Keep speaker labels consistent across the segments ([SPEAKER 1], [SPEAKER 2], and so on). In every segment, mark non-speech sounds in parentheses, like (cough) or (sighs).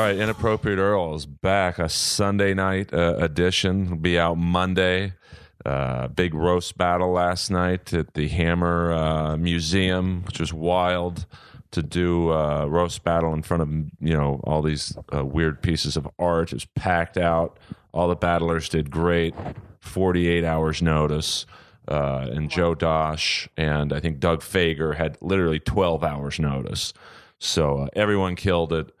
[SPEAKER 1] All right, Inappropriate Earl is back. A Sunday night uh, edition will be out Monday. Uh, big roast battle last night at the Hammer uh, Museum, which was wild to do a roast battle in front of you know all these uh, weird pieces of art. It was packed out. All the battlers did great. Forty-eight hours notice. Uh, and Joe Dosh and I think Doug Fager had literally 12 hours notice. So uh, everyone killed it.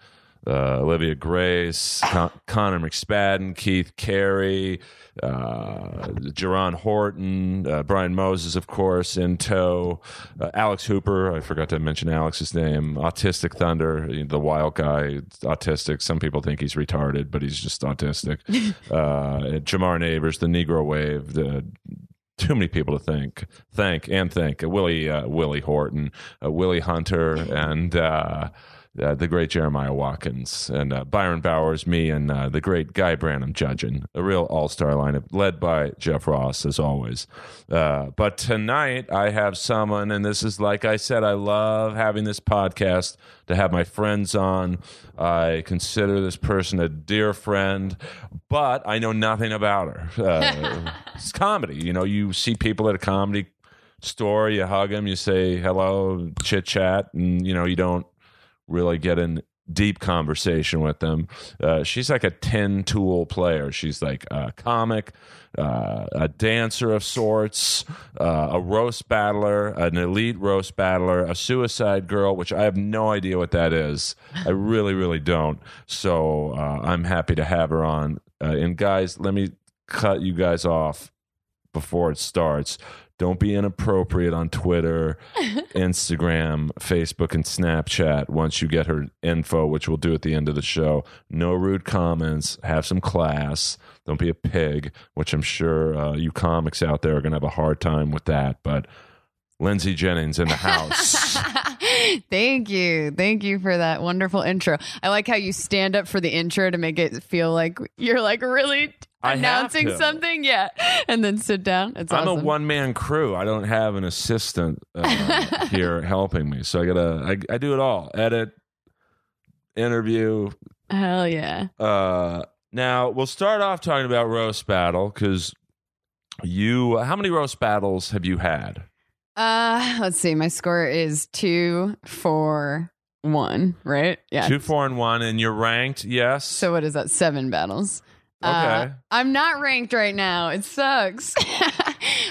[SPEAKER 1] Uh, Olivia Grace, Con- Connor McSpadden, Keith Carey, uh, Jerron Horton, uh, Brian Moses, of course, in tow. Uh, Alex Hooper, I forgot to mention Alex's name. Autistic Thunder, the wild guy, autistic. Some people think he's retarded, but he's just autistic. (laughs) uh, Jamar Neighbors, the Negro Wave, the too many people to thank, thank and thank. Willie, uh, Willie Horton, uh, Willie Hunter, and uh, the great Jeremiah Watkins, and uh, Byron Bowers, me, and uh, the great Guy Branham judging. A real all star lineup led by Jeff Ross, as always. Uh, but tonight I have someone, and this is like I said, I love having this podcast to have my friends on. I consider this person a dear friend, but I know nothing about her. Uh, (laughs) it's comedy. You know, you see people at a comedy store, you hug them, you say hello, chit chat, and you know, you don't really get in deep conversation with them. Uh, she's like a 10 tool player. She's like a comic, uh, a dancer of sorts, uh, a roast battler, an elite roast battler, a suicide girl, which I have no idea what that is. I really, really don't. So uh, I'm happy to have her on. Uh, and guys, let me cut you guys off before it starts. Don't be inappropriate on Twitter, (laughs) Instagram, Facebook, and Snapchat once you get her info, which we'll do at the end of the show. No rude comments. Have some class. Don't be a pig, which I'm sure uh, you comics out there are going to have a hard time with that. But Lindsay Jennings in the house. (laughs)
[SPEAKER 2] Thank you. Thank you for that wonderful intro. I like how you stand up for the intro to make it feel like you're like really
[SPEAKER 1] I
[SPEAKER 2] announcing something. Yeah. And then sit down. It's
[SPEAKER 1] I'm
[SPEAKER 2] awesome.
[SPEAKER 1] a one man crew. I don't have an assistant uh, (laughs) here helping me, so I gotta. I, I do it all: edit, interview.
[SPEAKER 2] Hell yeah.
[SPEAKER 1] Uh, now we'll start off talking about roast battle because you. How many roast battles have you had?
[SPEAKER 2] Uh let's see. My score is two, four, one, right? Yeah.
[SPEAKER 1] Two, four, and one, and you're ranked. Yes.
[SPEAKER 2] So what is that? Seven battles. Uh,
[SPEAKER 1] Okay.
[SPEAKER 2] I'm not ranked right now. It sucks. (laughs)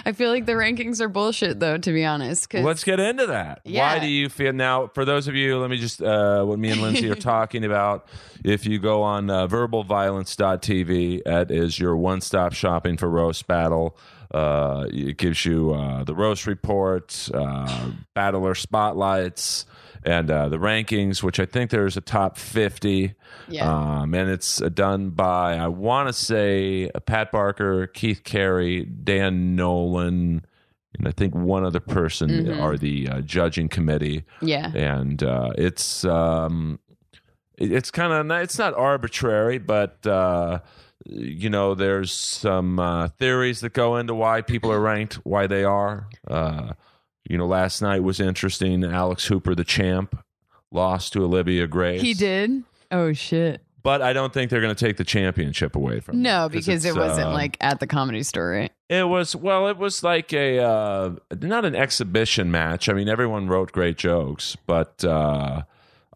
[SPEAKER 2] I feel like the rankings are bullshit, though. To be honest,
[SPEAKER 1] Let's get into that. Why do you feel now? For those of you, let me just uh, what me and Lindsay are (laughs) talking about. If you go on uh, verbalviolence.tv, that is your one-stop shopping for roast battle. Uh, it gives you uh, the roast report, uh, battler spotlights, and uh, the rankings. Which I think there's a top fifty.
[SPEAKER 2] Yeah.
[SPEAKER 1] Um, and it's uh, done by I want to say uh, Pat Barker, Keith Carey, Dan Nolan and I think one other person
[SPEAKER 2] Mhm.
[SPEAKER 1] are the uh, judging committee,
[SPEAKER 2] yeah.
[SPEAKER 1] and uh, it's um, it- it's kind of it's not arbitrary, but uh, you know there's some uh, theories that go into why people are ranked, why they are. Uh, you know, last night was interesting. Alex Hooper, the champ, lost to Olivia Grace.
[SPEAKER 2] He did. Oh shit.
[SPEAKER 1] but I don't think they're going to take the championship away from.
[SPEAKER 2] No,
[SPEAKER 1] them,
[SPEAKER 2] because it wasn't
[SPEAKER 1] uh,
[SPEAKER 2] like at the comedy store, right?
[SPEAKER 1] It was well. It was like a uh, not an exhibition match. I mean, everyone wrote great jokes, but uh,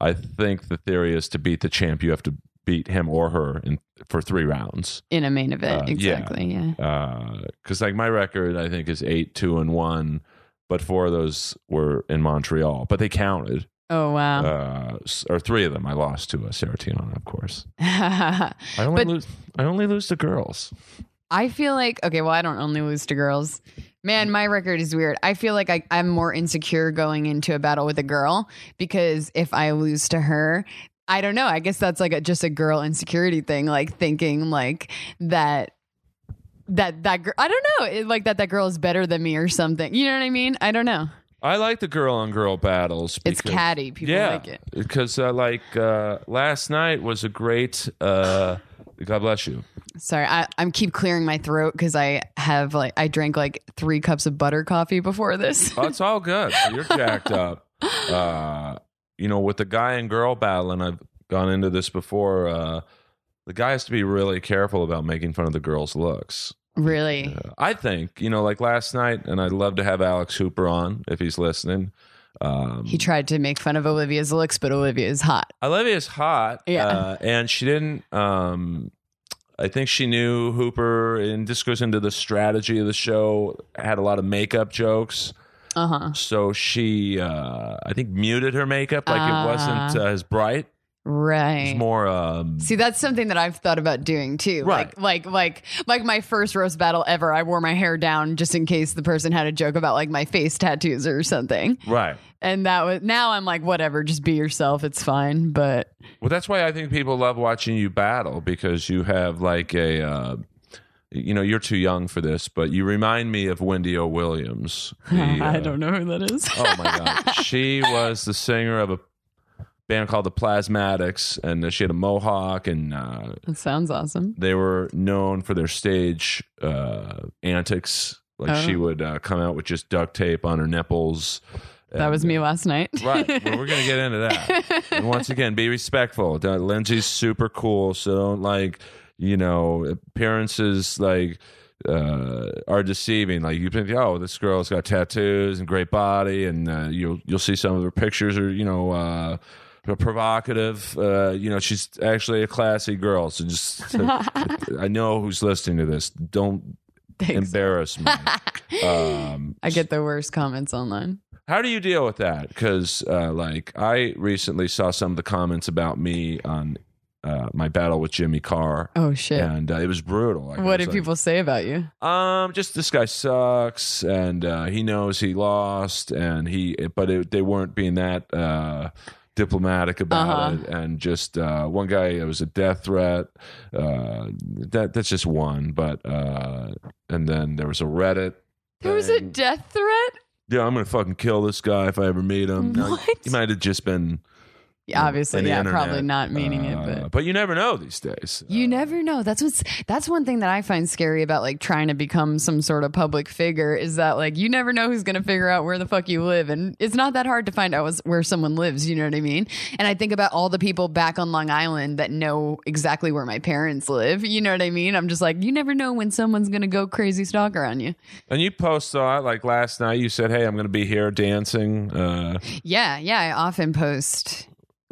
[SPEAKER 1] I think the theory is to beat the champ, you have to beat him or her in, for three rounds.
[SPEAKER 2] In a main event,
[SPEAKER 1] Uh, yeah.
[SPEAKER 2] exactly. Yeah.
[SPEAKER 1] Because like my record, I think is eight two and one, but four of those were in Montreal, but they counted.
[SPEAKER 2] Oh wow.
[SPEAKER 1] Uh, or three of them, I lost to a Sarah Tiana, of course. (laughs)
[SPEAKER 2] I
[SPEAKER 1] only
[SPEAKER 2] But-
[SPEAKER 1] lose. I only lose to girls.
[SPEAKER 2] I feel like okay. Well, I don't only lose to girls. Man, my record is weird. I feel like I, I'm more insecure going into a battle with a girl because if I lose to her, I don't know. I guess that's like a, just a girl insecurity thing, like thinking like that that that girl. I don't know, it, like that that girl is better than me or something. You know what I mean? I don't know.
[SPEAKER 1] I like the girl on girl battles.
[SPEAKER 2] It's
[SPEAKER 1] because-
[SPEAKER 2] catty. People
[SPEAKER 1] yeah,
[SPEAKER 2] like it.
[SPEAKER 1] because uh, like uh, last night was a great. Uh, God bless you.
[SPEAKER 2] Sorry, I, I'm keep clearing my throat because I have like I drank like three cups of butter coffee before this.
[SPEAKER 1] Oh, it's all good. You're jacked up. (laughs) Uh, you know, with the guy and girl battling, I've gone into this before. Uh, the guy has to be really careful about making fun of the girl's looks.
[SPEAKER 2] Really?
[SPEAKER 1] Uh, I think you know, like last night, and I'd love to have Alex Hooper on if he's listening. Um,
[SPEAKER 2] He tried to make fun of Olivia's looks, but Olivia's hot.
[SPEAKER 1] Olivia's hot,
[SPEAKER 2] Yeah.
[SPEAKER 1] uh, and she didn't. Um, I think she knew Hooper, and this goes into the strategy of the show. Had a lot of makeup jokes,
[SPEAKER 2] Uh huh.
[SPEAKER 1] so she, uh, I think, muted her makeup like
[SPEAKER 2] Ah.
[SPEAKER 1] it wasn't uh, as bright.
[SPEAKER 2] Right.
[SPEAKER 1] was more. Um,
[SPEAKER 2] See, that's something that I've thought about doing too.
[SPEAKER 1] Right.
[SPEAKER 2] Like, like, like, like my first roast battle ever. I wore my hair down just in case the person had a joke about like my face tattoos or something.
[SPEAKER 1] right.
[SPEAKER 2] And that was now I'm like, whatever, just be yourself. It's fine. But
[SPEAKER 1] Well, that's why I think people love watching you battle because you have like a. Uh, you know, you're too young for this, but you remind me of Wendy O. Williams. the, (laughs)
[SPEAKER 2] I
[SPEAKER 1] uh,
[SPEAKER 2] don't know who that is.
[SPEAKER 1] Oh my god, (laughs) she was the singer of a band called the Plasmatics, and uh, she had a mohawk, and uh,
[SPEAKER 2] that sounds awesome.
[SPEAKER 1] they were known for their stage uh, antics. Like she
[SPEAKER 2] Oh.
[SPEAKER 1] would uh, come out with just duct tape on her nipples.
[SPEAKER 2] That was me last night. (laughs)
[SPEAKER 1] Right. Well, we're gonna get into that. and once again, be respectful. Uh, Lindsay's super cool, so don't like you know appearances like uh, are deceiving. Like you think, oh, this girl's got tattoos and great body, and uh, you'll you'll see some of her pictures are you know. Uh, provocative uh you know she's actually a classy girl so just (laughs) i know who's listening to this don't
[SPEAKER 2] Thanks.
[SPEAKER 1] embarrass me (laughs) um
[SPEAKER 2] I get the worst comments online.
[SPEAKER 1] how do you deal with that? Because, uh, like, I recently saw some of the comments about me on uh, my battle with Jimmy Carr,
[SPEAKER 2] Oh shit.
[SPEAKER 1] and uh, it was brutal. Like,
[SPEAKER 2] what did
[SPEAKER 1] like,
[SPEAKER 2] people say about you?
[SPEAKER 1] Um, just this guy sucks, and uh, he knows he lost, and he, but it, they weren't being that uh, diplomatic about
[SPEAKER 2] Uh-huh.
[SPEAKER 1] it, and just uh, one guy, it was a death threat. Uh, that that's just one, but uh, and then there was a Reddit.
[SPEAKER 2] There was a death threat?
[SPEAKER 1] Yeah, I'm gonna fucking kill this guy if I ever meet him. Now,
[SPEAKER 2] What?
[SPEAKER 1] He might have just been
[SPEAKER 2] obviously, yeah,
[SPEAKER 1] internet,
[SPEAKER 2] probably not meaning it,
[SPEAKER 1] uh,
[SPEAKER 2] but
[SPEAKER 1] but you never know these days.
[SPEAKER 2] You never know. That's what's that's one thing that I find scary about like trying to become some sort of public figure is that like you never know who's going to figure out where the fuck you live and it's not that hard to find out where someone lives, you know what I mean? And I think about all the people back on Long Island that know exactly where my parents live, you know what I mean? I'm just like you never know when someone's going to go crazy stalker on you.
[SPEAKER 1] And you post a lot. Like last night, you said, "Hey, I'm gonna be here dancing." Uh,
[SPEAKER 2] Yeah, yeah, I often post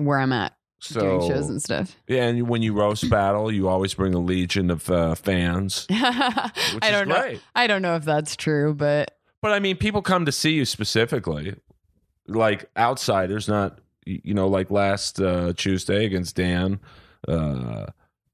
[SPEAKER 2] where I'm at
[SPEAKER 1] so
[SPEAKER 2] doing shows and stuff.
[SPEAKER 1] yeah, and when you roast battle, you always bring a legion of uh, fans. (laughs)
[SPEAKER 2] I don't know.
[SPEAKER 1] great.
[SPEAKER 2] I don't know if that's true, but
[SPEAKER 1] But I mean, people come to see you specifically, like outsiders, not you know, like last uh, Tuesday against Dan. Uh,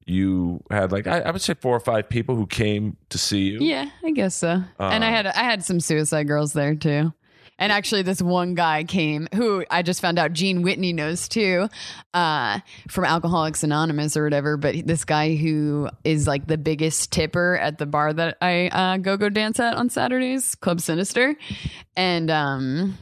[SPEAKER 1] you had like I, I would say four or five people who came to see you.
[SPEAKER 2] Yeah, I guess so. and I
[SPEAKER 1] Uh,
[SPEAKER 2] had I had some suicide girls there too. And actually, this one guy came who I just found out Gene Whitney knows too, uh, from Alcoholics Anonymous or whatever. But this guy who is like the biggest tipper at the bar that I uh, go go dance at on Saturdays, Club Sinister, and um,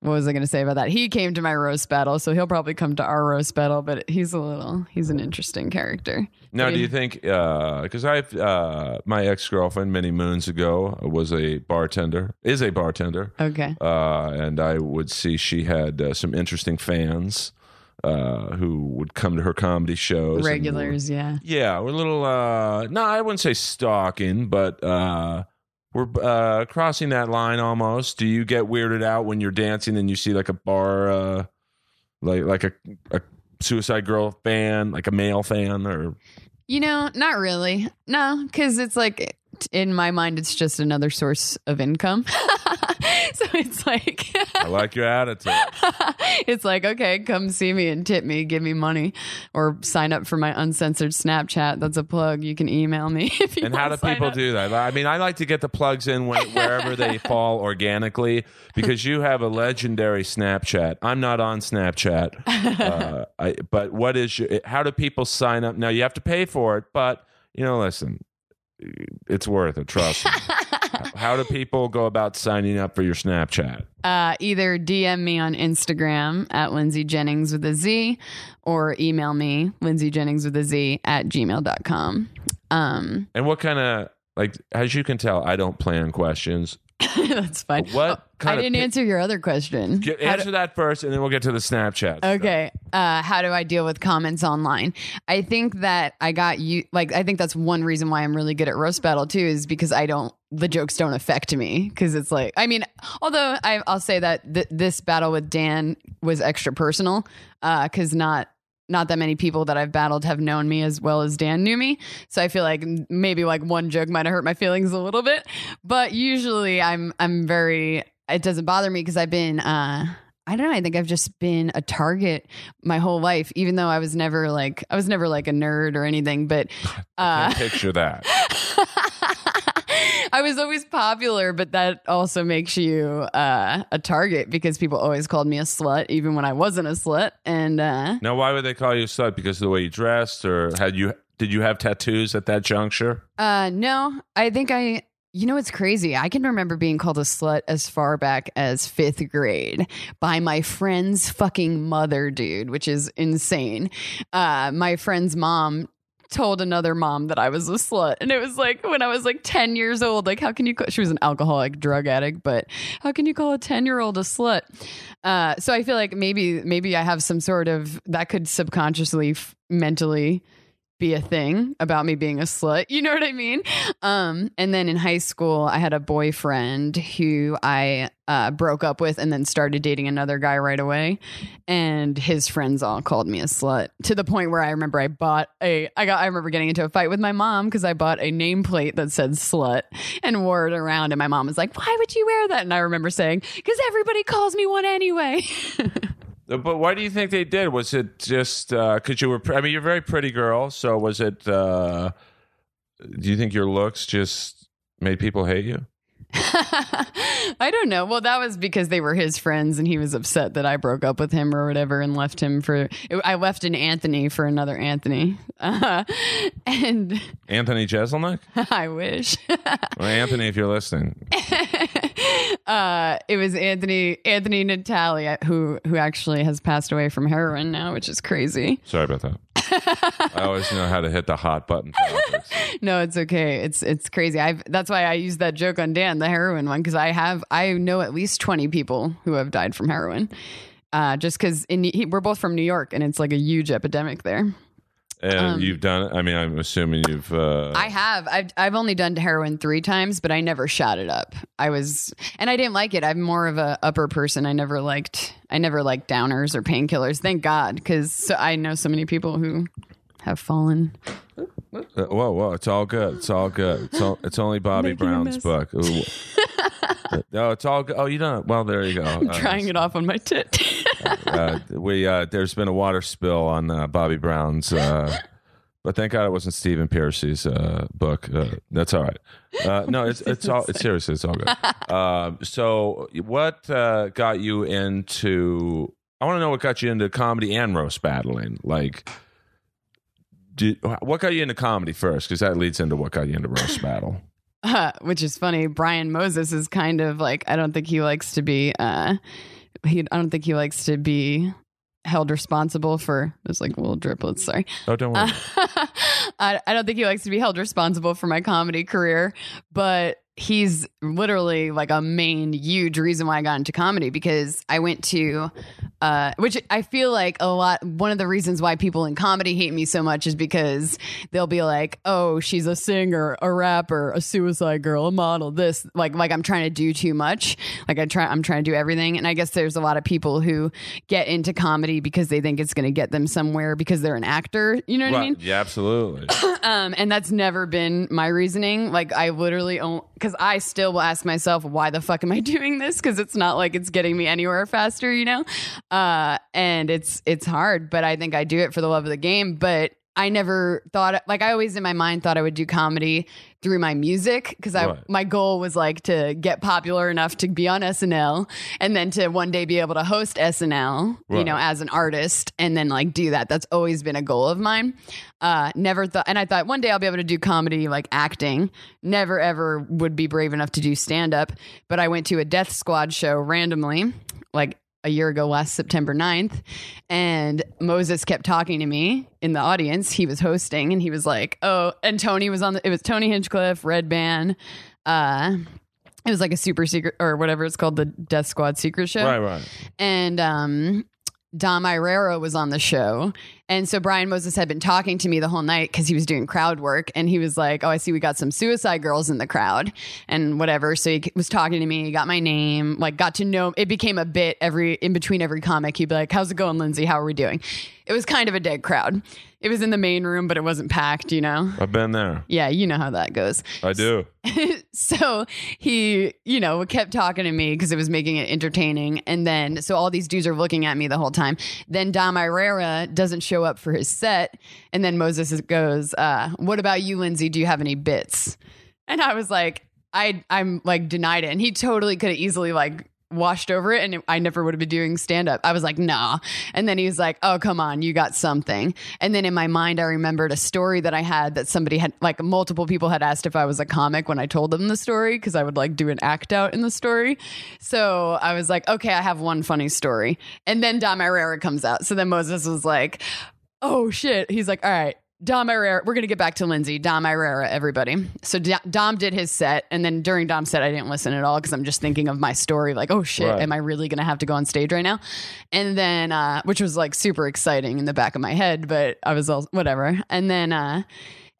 [SPEAKER 2] what was I going to say about that? He came to my roast battle, so he'll probably come to our roast battle. But he's a little, he's an interesting character.
[SPEAKER 1] Now,
[SPEAKER 2] But
[SPEAKER 1] do
[SPEAKER 2] he-
[SPEAKER 1] you think? Because I've uh, my ex girlfriend many moons ago was a bartender, is a bartender,
[SPEAKER 2] Okay.
[SPEAKER 1] uh, and I would see she had uh, some interesting fans uh, who would come to her comedy shows. and
[SPEAKER 2] Regulars, yeah.
[SPEAKER 1] yeah, we're a little. Uh, no, I wouldn't say stalking, but uh, we're uh, crossing that line almost. Do you get weirded out when you're dancing and you see like a bar, uh, like like a, a Suicide Girl fan, like a male fan, or
[SPEAKER 2] You know, not really. No, because it's like in my mind, it's just another source of income. (laughs) (laughs) so it's like,
[SPEAKER 1] I like your attitude. (laughs)
[SPEAKER 2] it's like, okay, come see me and tip me, give me money, or sign up for my uncensored Snapchat. That's a plug. You can email me (laughs) if you
[SPEAKER 1] And how do
[SPEAKER 2] want to sign
[SPEAKER 1] people
[SPEAKER 2] up.
[SPEAKER 1] do that? I mean, I like to get the plugs in wherever they fall organically because you have a legendary Snapchat. I'm not on Snapchat, uh, I, but what is your? How do people sign up? Now you have to pay for it, but you know, listen, it's worth it. Trust me. (laughs) how do people go about signing up for your Snapchat?
[SPEAKER 2] Uh, either DM me on Instagram at Lindsay Jennings with a Z or email me, Lindsay Jennings with a Z at gmail.com. Um,
[SPEAKER 1] And what kind of like, as you can tell, I don't plan questions. (laughs)
[SPEAKER 2] That's fine.
[SPEAKER 1] What
[SPEAKER 2] Oh, I didn't answer your other question.
[SPEAKER 1] Get,
[SPEAKER 2] How do-
[SPEAKER 1] answer that first, and then we'll get to the Snapchat.
[SPEAKER 2] Okay. Uh, how do I deal with comments online? I think that I got you. Like, I think that's one reason why I'm really good at roast battle too, is because I don't. The jokes don't affect me because it's like. I mean, although I, I'll say that th- this battle with Dan was extra personal, because not. Not that many people that I've battled have known me as well as Dan knew me. So I feel like maybe like one joke might have hurt my feelings a little bit. But usually I'm I'm very it doesn't bother me because I've been uh I don't know. I think I've just been a target my whole life, even though I was never like I was never like a nerd or anything. But uh,
[SPEAKER 1] picture that. (laughs)
[SPEAKER 2] I was always popular, but that also makes you uh, a target because people always called me a slut, even when I wasn't a slut. And uh,
[SPEAKER 1] Now, why would they call you a slut? Because of the way you dressed, or had you did you have tattoos at that juncture?
[SPEAKER 2] uh, no, I think I. You know what's crazy? I can remember being called a slut as far back as fifth grade by my friend's fucking mother, dude, which is insane. Uh, my friend's mom told another mom that I was a slut. And it was like when I was like 10 years old, like, how can you call, she was an alcoholic drug addict, but how can you call a 10 year old a slut? Uh, so I feel like maybe, maybe I have some sort of, that could subconsciously, f- mentally be a thing about me being a slut. You know what I mean? Um, and then in high school, I had a boyfriend who I uh, broke up with and then started dating another guy right away. And his friends all called me a slut to the point where I remember I bought a, I got, I remember getting into a fight with my mom because I bought a nameplate that said slut and wore it around. And my mom was like, why would you wear that? And I remember saying, because everybody calls me one anyway. (laughs)
[SPEAKER 1] Uh, But why do you think they did? Was it just because you were? Pre- I mean, you're a very pretty girl. So was it? Uh, do you think your looks just made people hate you? (laughs)
[SPEAKER 2] I don't know. Well, that was because they were his friends, and he was upset that I broke up with him or whatever, and left him for. I left an Anthony for another Anthony, uh, (laughs) and
[SPEAKER 1] Anthony Jeselnik? (laughs)
[SPEAKER 2] I wish.
[SPEAKER 1] Well, Anthony, if you're listening,
[SPEAKER 2] uh, it was Anthony Anthony Natalia who who actually has passed away from heroin now, which is crazy.
[SPEAKER 1] sorry about that. (laughs) I always know how to hit the hot button. (laughs)
[SPEAKER 2] No, it's okay. It's it's crazy. I've that's why I used that joke on Dan, the heroin one, because I have I know at least twenty people who have died from heroin. Uh, just because we're both from New York and it's like a huge epidemic there.
[SPEAKER 1] And you've done. I mean, I'm assuming you've. Uh,
[SPEAKER 2] Um, I have. I've I've only done heroin three times, but I never shot it up. I was, and I didn't like it. I'm more of a upper person. I never liked. I never liked downers or painkillers. Thank God, because I know so many people who have fallen.
[SPEAKER 1] Uh, whoa, whoa! It's all good. It's all good. It's all, It's only Bobby
[SPEAKER 2] Making a
[SPEAKER 1] Brown's
[SPEAKER 2] mess.
[SPEAKER 1] book. Ooh. (laughs) Uh, no, it's all good. Oh, you don't. Well, there you go.
[SPEAKER 2] I'm trying it off on my tit. (laughs)
[SPEAKER 1] uh, we uh, there's been a water spill on uh, Bobby Brown's, uh, but thank God it wasn't Stephen Pearcy's uh, book. Uh, that's all right. Uh, no, it's it's all it's seriously it's all good. (laughs) Um, so, what uh, got you into? I want to know what got you into comedy and roast battling. Like, did, what got you into comedy first? Because that leads into what got you into roast (laughs) battle.
[SPEAKER 2] uh, which is funny. Brian Moses is kind of like I don't think he likes to be. Uh, he I don't think he likes to be held responsible for. There's like little driplets. Sorry.
[SPEAKER 1] Oh, don't worry. (laughs)
[SPEAKER 2] I, I don't think he likes to be held responsible for my comedy career, but he's literally like a main huge reason why I got into comedy because I went to uh which I feel like a lot one of the reasons why people in comedy hate me so much is because they'll be like, "Oh, she's a singer, a rapper, a suicide girl, a model, this." Like like I'm trying to do too much. Like I try I'm trying to do everything and I guess there's a lot of people who get into comedy because they think it's going to get them somewhere because they're an actor, you know what I mean?
[SPEAKER 1] Yeah, absolutely. (coughs)
[SPEAKER 2] Um, and that's never been my reasoning. Like I literally, because I still will ask myself, why the fuck am I (laughs) doing this? Because it's not like it's getting me anywhere faster, you know. Uh, and it's it's hard, but I think I do it for the love of the game. But I never thought, like I always in my mind thought I would do comedy through my music because I
[SPEAKER 1] Right.
[SPEAKER 2] my goal was like to get popular enough to be on SNL and then to one day be able to host SNL, you know, as an artist and then like do that. That's always been a goal of mine. Uh, never thought, and I thought one day I'll be able to do comedy like acting. Never ever would be brave enough to do stand up. But I went to a Death Squad show randomly, like a year ago, last September 9th. And Moses kept talking to me in the audience. He was hosting and he was like, Oh, and Tony was on the, it was Tony Hinchcliffe, Redban, uh, it was like a super secret or whatever it's called, the Death Squad secret show.
[SPEAKER 1] Right, right.
[SPEAKER 2] and um Dom Irrera was on the show. And so Brian Moses had been talking to me the whole night because he was doing crowd work. And he was like, Oh, I see we got some suicide girls in the crowd and whatever. So he was talking to me, he got my name, like got to know it became a bit every in between every comic. He'd be like, How's it going, Lindsay? How are we doing? It was kind of a dead crowd. It was in the main room, but it wasn't packed, you know?
[SPEAKER 1] I've been there.
[SPEAKER 2] Yeah, you know how that goes
[SPEAKER 1] I do. (laughs)
[SPEAKER 2] so he, you know, kept talking to me because it was making it entertaining. And then, so all these dudes are looking at me the whole time. Then Dom Irrera doesn't show up for his set. And then Moses goes, uh, What about you, Lindsay? Do you have any bits? And I was like, I, I'm like denied it. And he totally could have easily like washed over it and it, I never would have been doing stand up. I was like, nah. And then he was like, oh, come on, you got something. And then in my mind, I remembered a story that I had that somebody had, like, multiple people had asked if I was a comic when I told them the story because I would like do an act out in the story. So I was like, okay, I have one funny story. And then Dom Irrera comes out. So then Moses was like, oh shit. He's like, all right. Dom Irrera, we're going to get back to Lindsay. Dom Irrera, everybody. So D- Dom did his set. And then during Dom's set, I didn't listen at all because I'm just thinking of my story. Like, oh shit,
[SPEAKER 1] Right.
[SPEAKER 2] am I really going to have to go on stage right now? And then, uh, which was like super exciting in the back of my head, but I was all, whatever. And then, uh,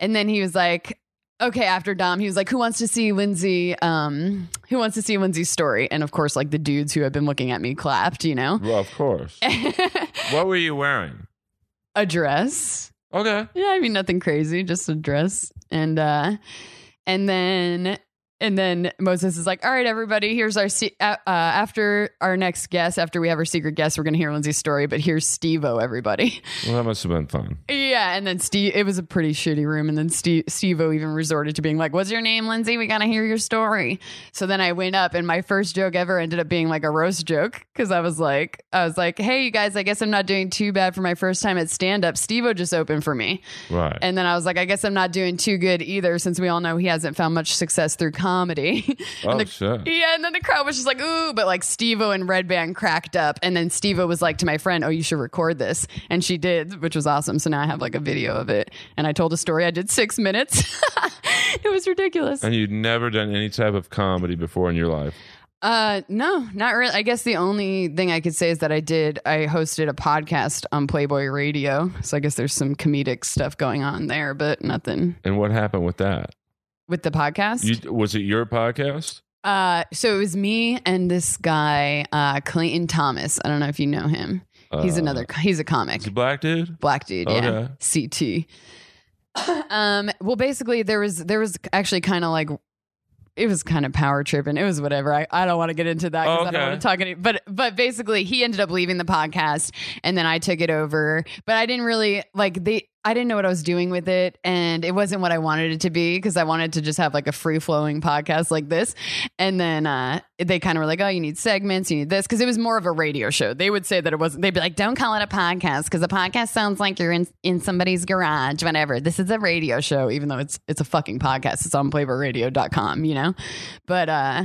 [SPEAKER 2] and then he was like, okay, after Dom, he was like, who wants to see Lindsay? Um, who wants to see Lindsay's story? And of course, like the dudes who had been looking at me clapped, you know,
[SPEAKER 1] Well, of course. (laughs) what were you wearing?
[SPEAKER 2] a dress.
[SPEAKER 1] Okay.
[SPEAKER 2] Yeah, I mean nothing crazy, just a dress. And uh and then and then Moses is like, "All right, everybody, here's our se- uh, uh, after our next guest. After we have our secret guest, we're gonna hear Lindsay's story. But here's Steve-O, everybody. (laughs)
[SPEAKER 1] Well, that must have been fun.
[SPEAKER 2] yeah, and then Steve. It was a pretty shitty room, and then Steve Steve-O even resorted to being like, "What's your name, Lindsay? We gotta hear your story." So then I went up, and my first joke ever ended up being like a roast joke because I was like, I was like, "Hey, you guys, I guess I'm not doing too bad for my first time at stand up. Steve-O just opened for me."
[SPEAKER 1] Right.
[SPEAKER 2] And then I was like, I guess I'm not doing too good either, since we all know he hasn't found much success through comedy. (laughs)
[SPEAKER 1] oh,
[SPEAKER 2] and the,
[SPEAKER 1] shit.
[SPEAKER 2] yeah, and then the crowd was just like, ooh, but like Steve-O and Redban cracked up. And then Steve-O was like to my friend, oh, you should record this. And she did, which was awesome. So now I have like a video of it. And I told a story. I did six minutes. (laughs) it was ridiculous.
[SPEAKER 1] And you'd never done any type of comedy before in your life.
[SPEAKER 2] Uh, no, not really. I guess the only thing I could say is that I did, I hosted a podcast on Playboy Radio. So I guess there's some comedic stuff going on there, but nothing
[SPEAKER 1] And what happened with that?
[SPEAKER 2] With the podcast.
[SPEAKER 1] You, was it your podcast?
[SPEAKER 2] Uh, so it was me and this guy, uh, Clayton Thomas. I don't know if you know him. He's
[SPEAKER 1] Uh,
[SPEAKER 2] another. He's a comic,
[SPEAKER 1] Is he a black dude?
[SPEAKER 2] black dude. Yeah, CT. (laughs) um. Well, basically, there was there was actually kind of like. It was kind of power tripping. It was whatever. I, I don't want to get into that because I don't want to talk any. But but basically, he ended up leaving the podcast, and then I took it over. But I didn't really like they. I didn't know what I was doing with it, and it wasn't what I wanted it to be because I wanted to just have like a free flowing podcast like this. And then uh, they kind of were like, "Oh, you need segments, you need this," because it was more of a radio show. They would say that it wasn't. They'd be like, "Don't call it a podcast because a podcast sounds like you're in in somebody's garage, whatever." This is a radio show, even though it's it's a fucking podcast. It's on PlayboyRadio.com, you know. But uh,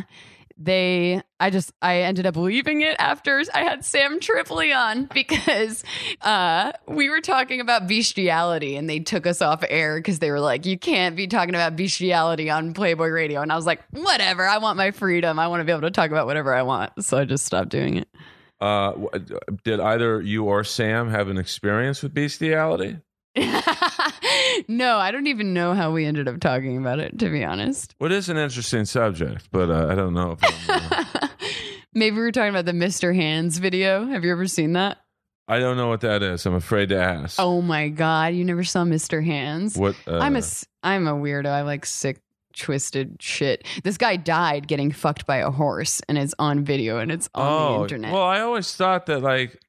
[SPEAKER 2] they, I just, I ended up leaving it after I had Sam Tripoli on (laughs) because uh, we were talking about bestiality and they took us off air because they were like, you can't be talking about bestiality on Playboy Radio. And I was like, whatever. I want my freedom. I want to be able to talk about whatever I want. So I just stopped doing it.
[SPEAKER 1] Uh, did either you or Sam have an experience with bestiality? (laughs)
[SPEAKER 2] no, I don't even know how we ended up talking about it, to be honest.
[SPEAKER 1] Well, it is an interesting subject, but uh, I don't know if uh, (laughs)
[SPEAKER 2] Maybe we were talking about the Mr. Hands video. Have you ever seen that?
[SPEAKER 1] I don't know what that is. I'm afraid to ask.
[SPEAKER 2] Oh my god, you never saw Mr. Hands?
[SPEAKER 1] what? Uh,
[SPEAKER 2] I'm a I'm a weirdo. I like sick twisted shit. This guy died getting fucked by a horse and it's on video and it's on the
[SPEAKER 1] oh,
[SPEAKER 2] internet.
[SPEAKER 1] well, I always thought that like.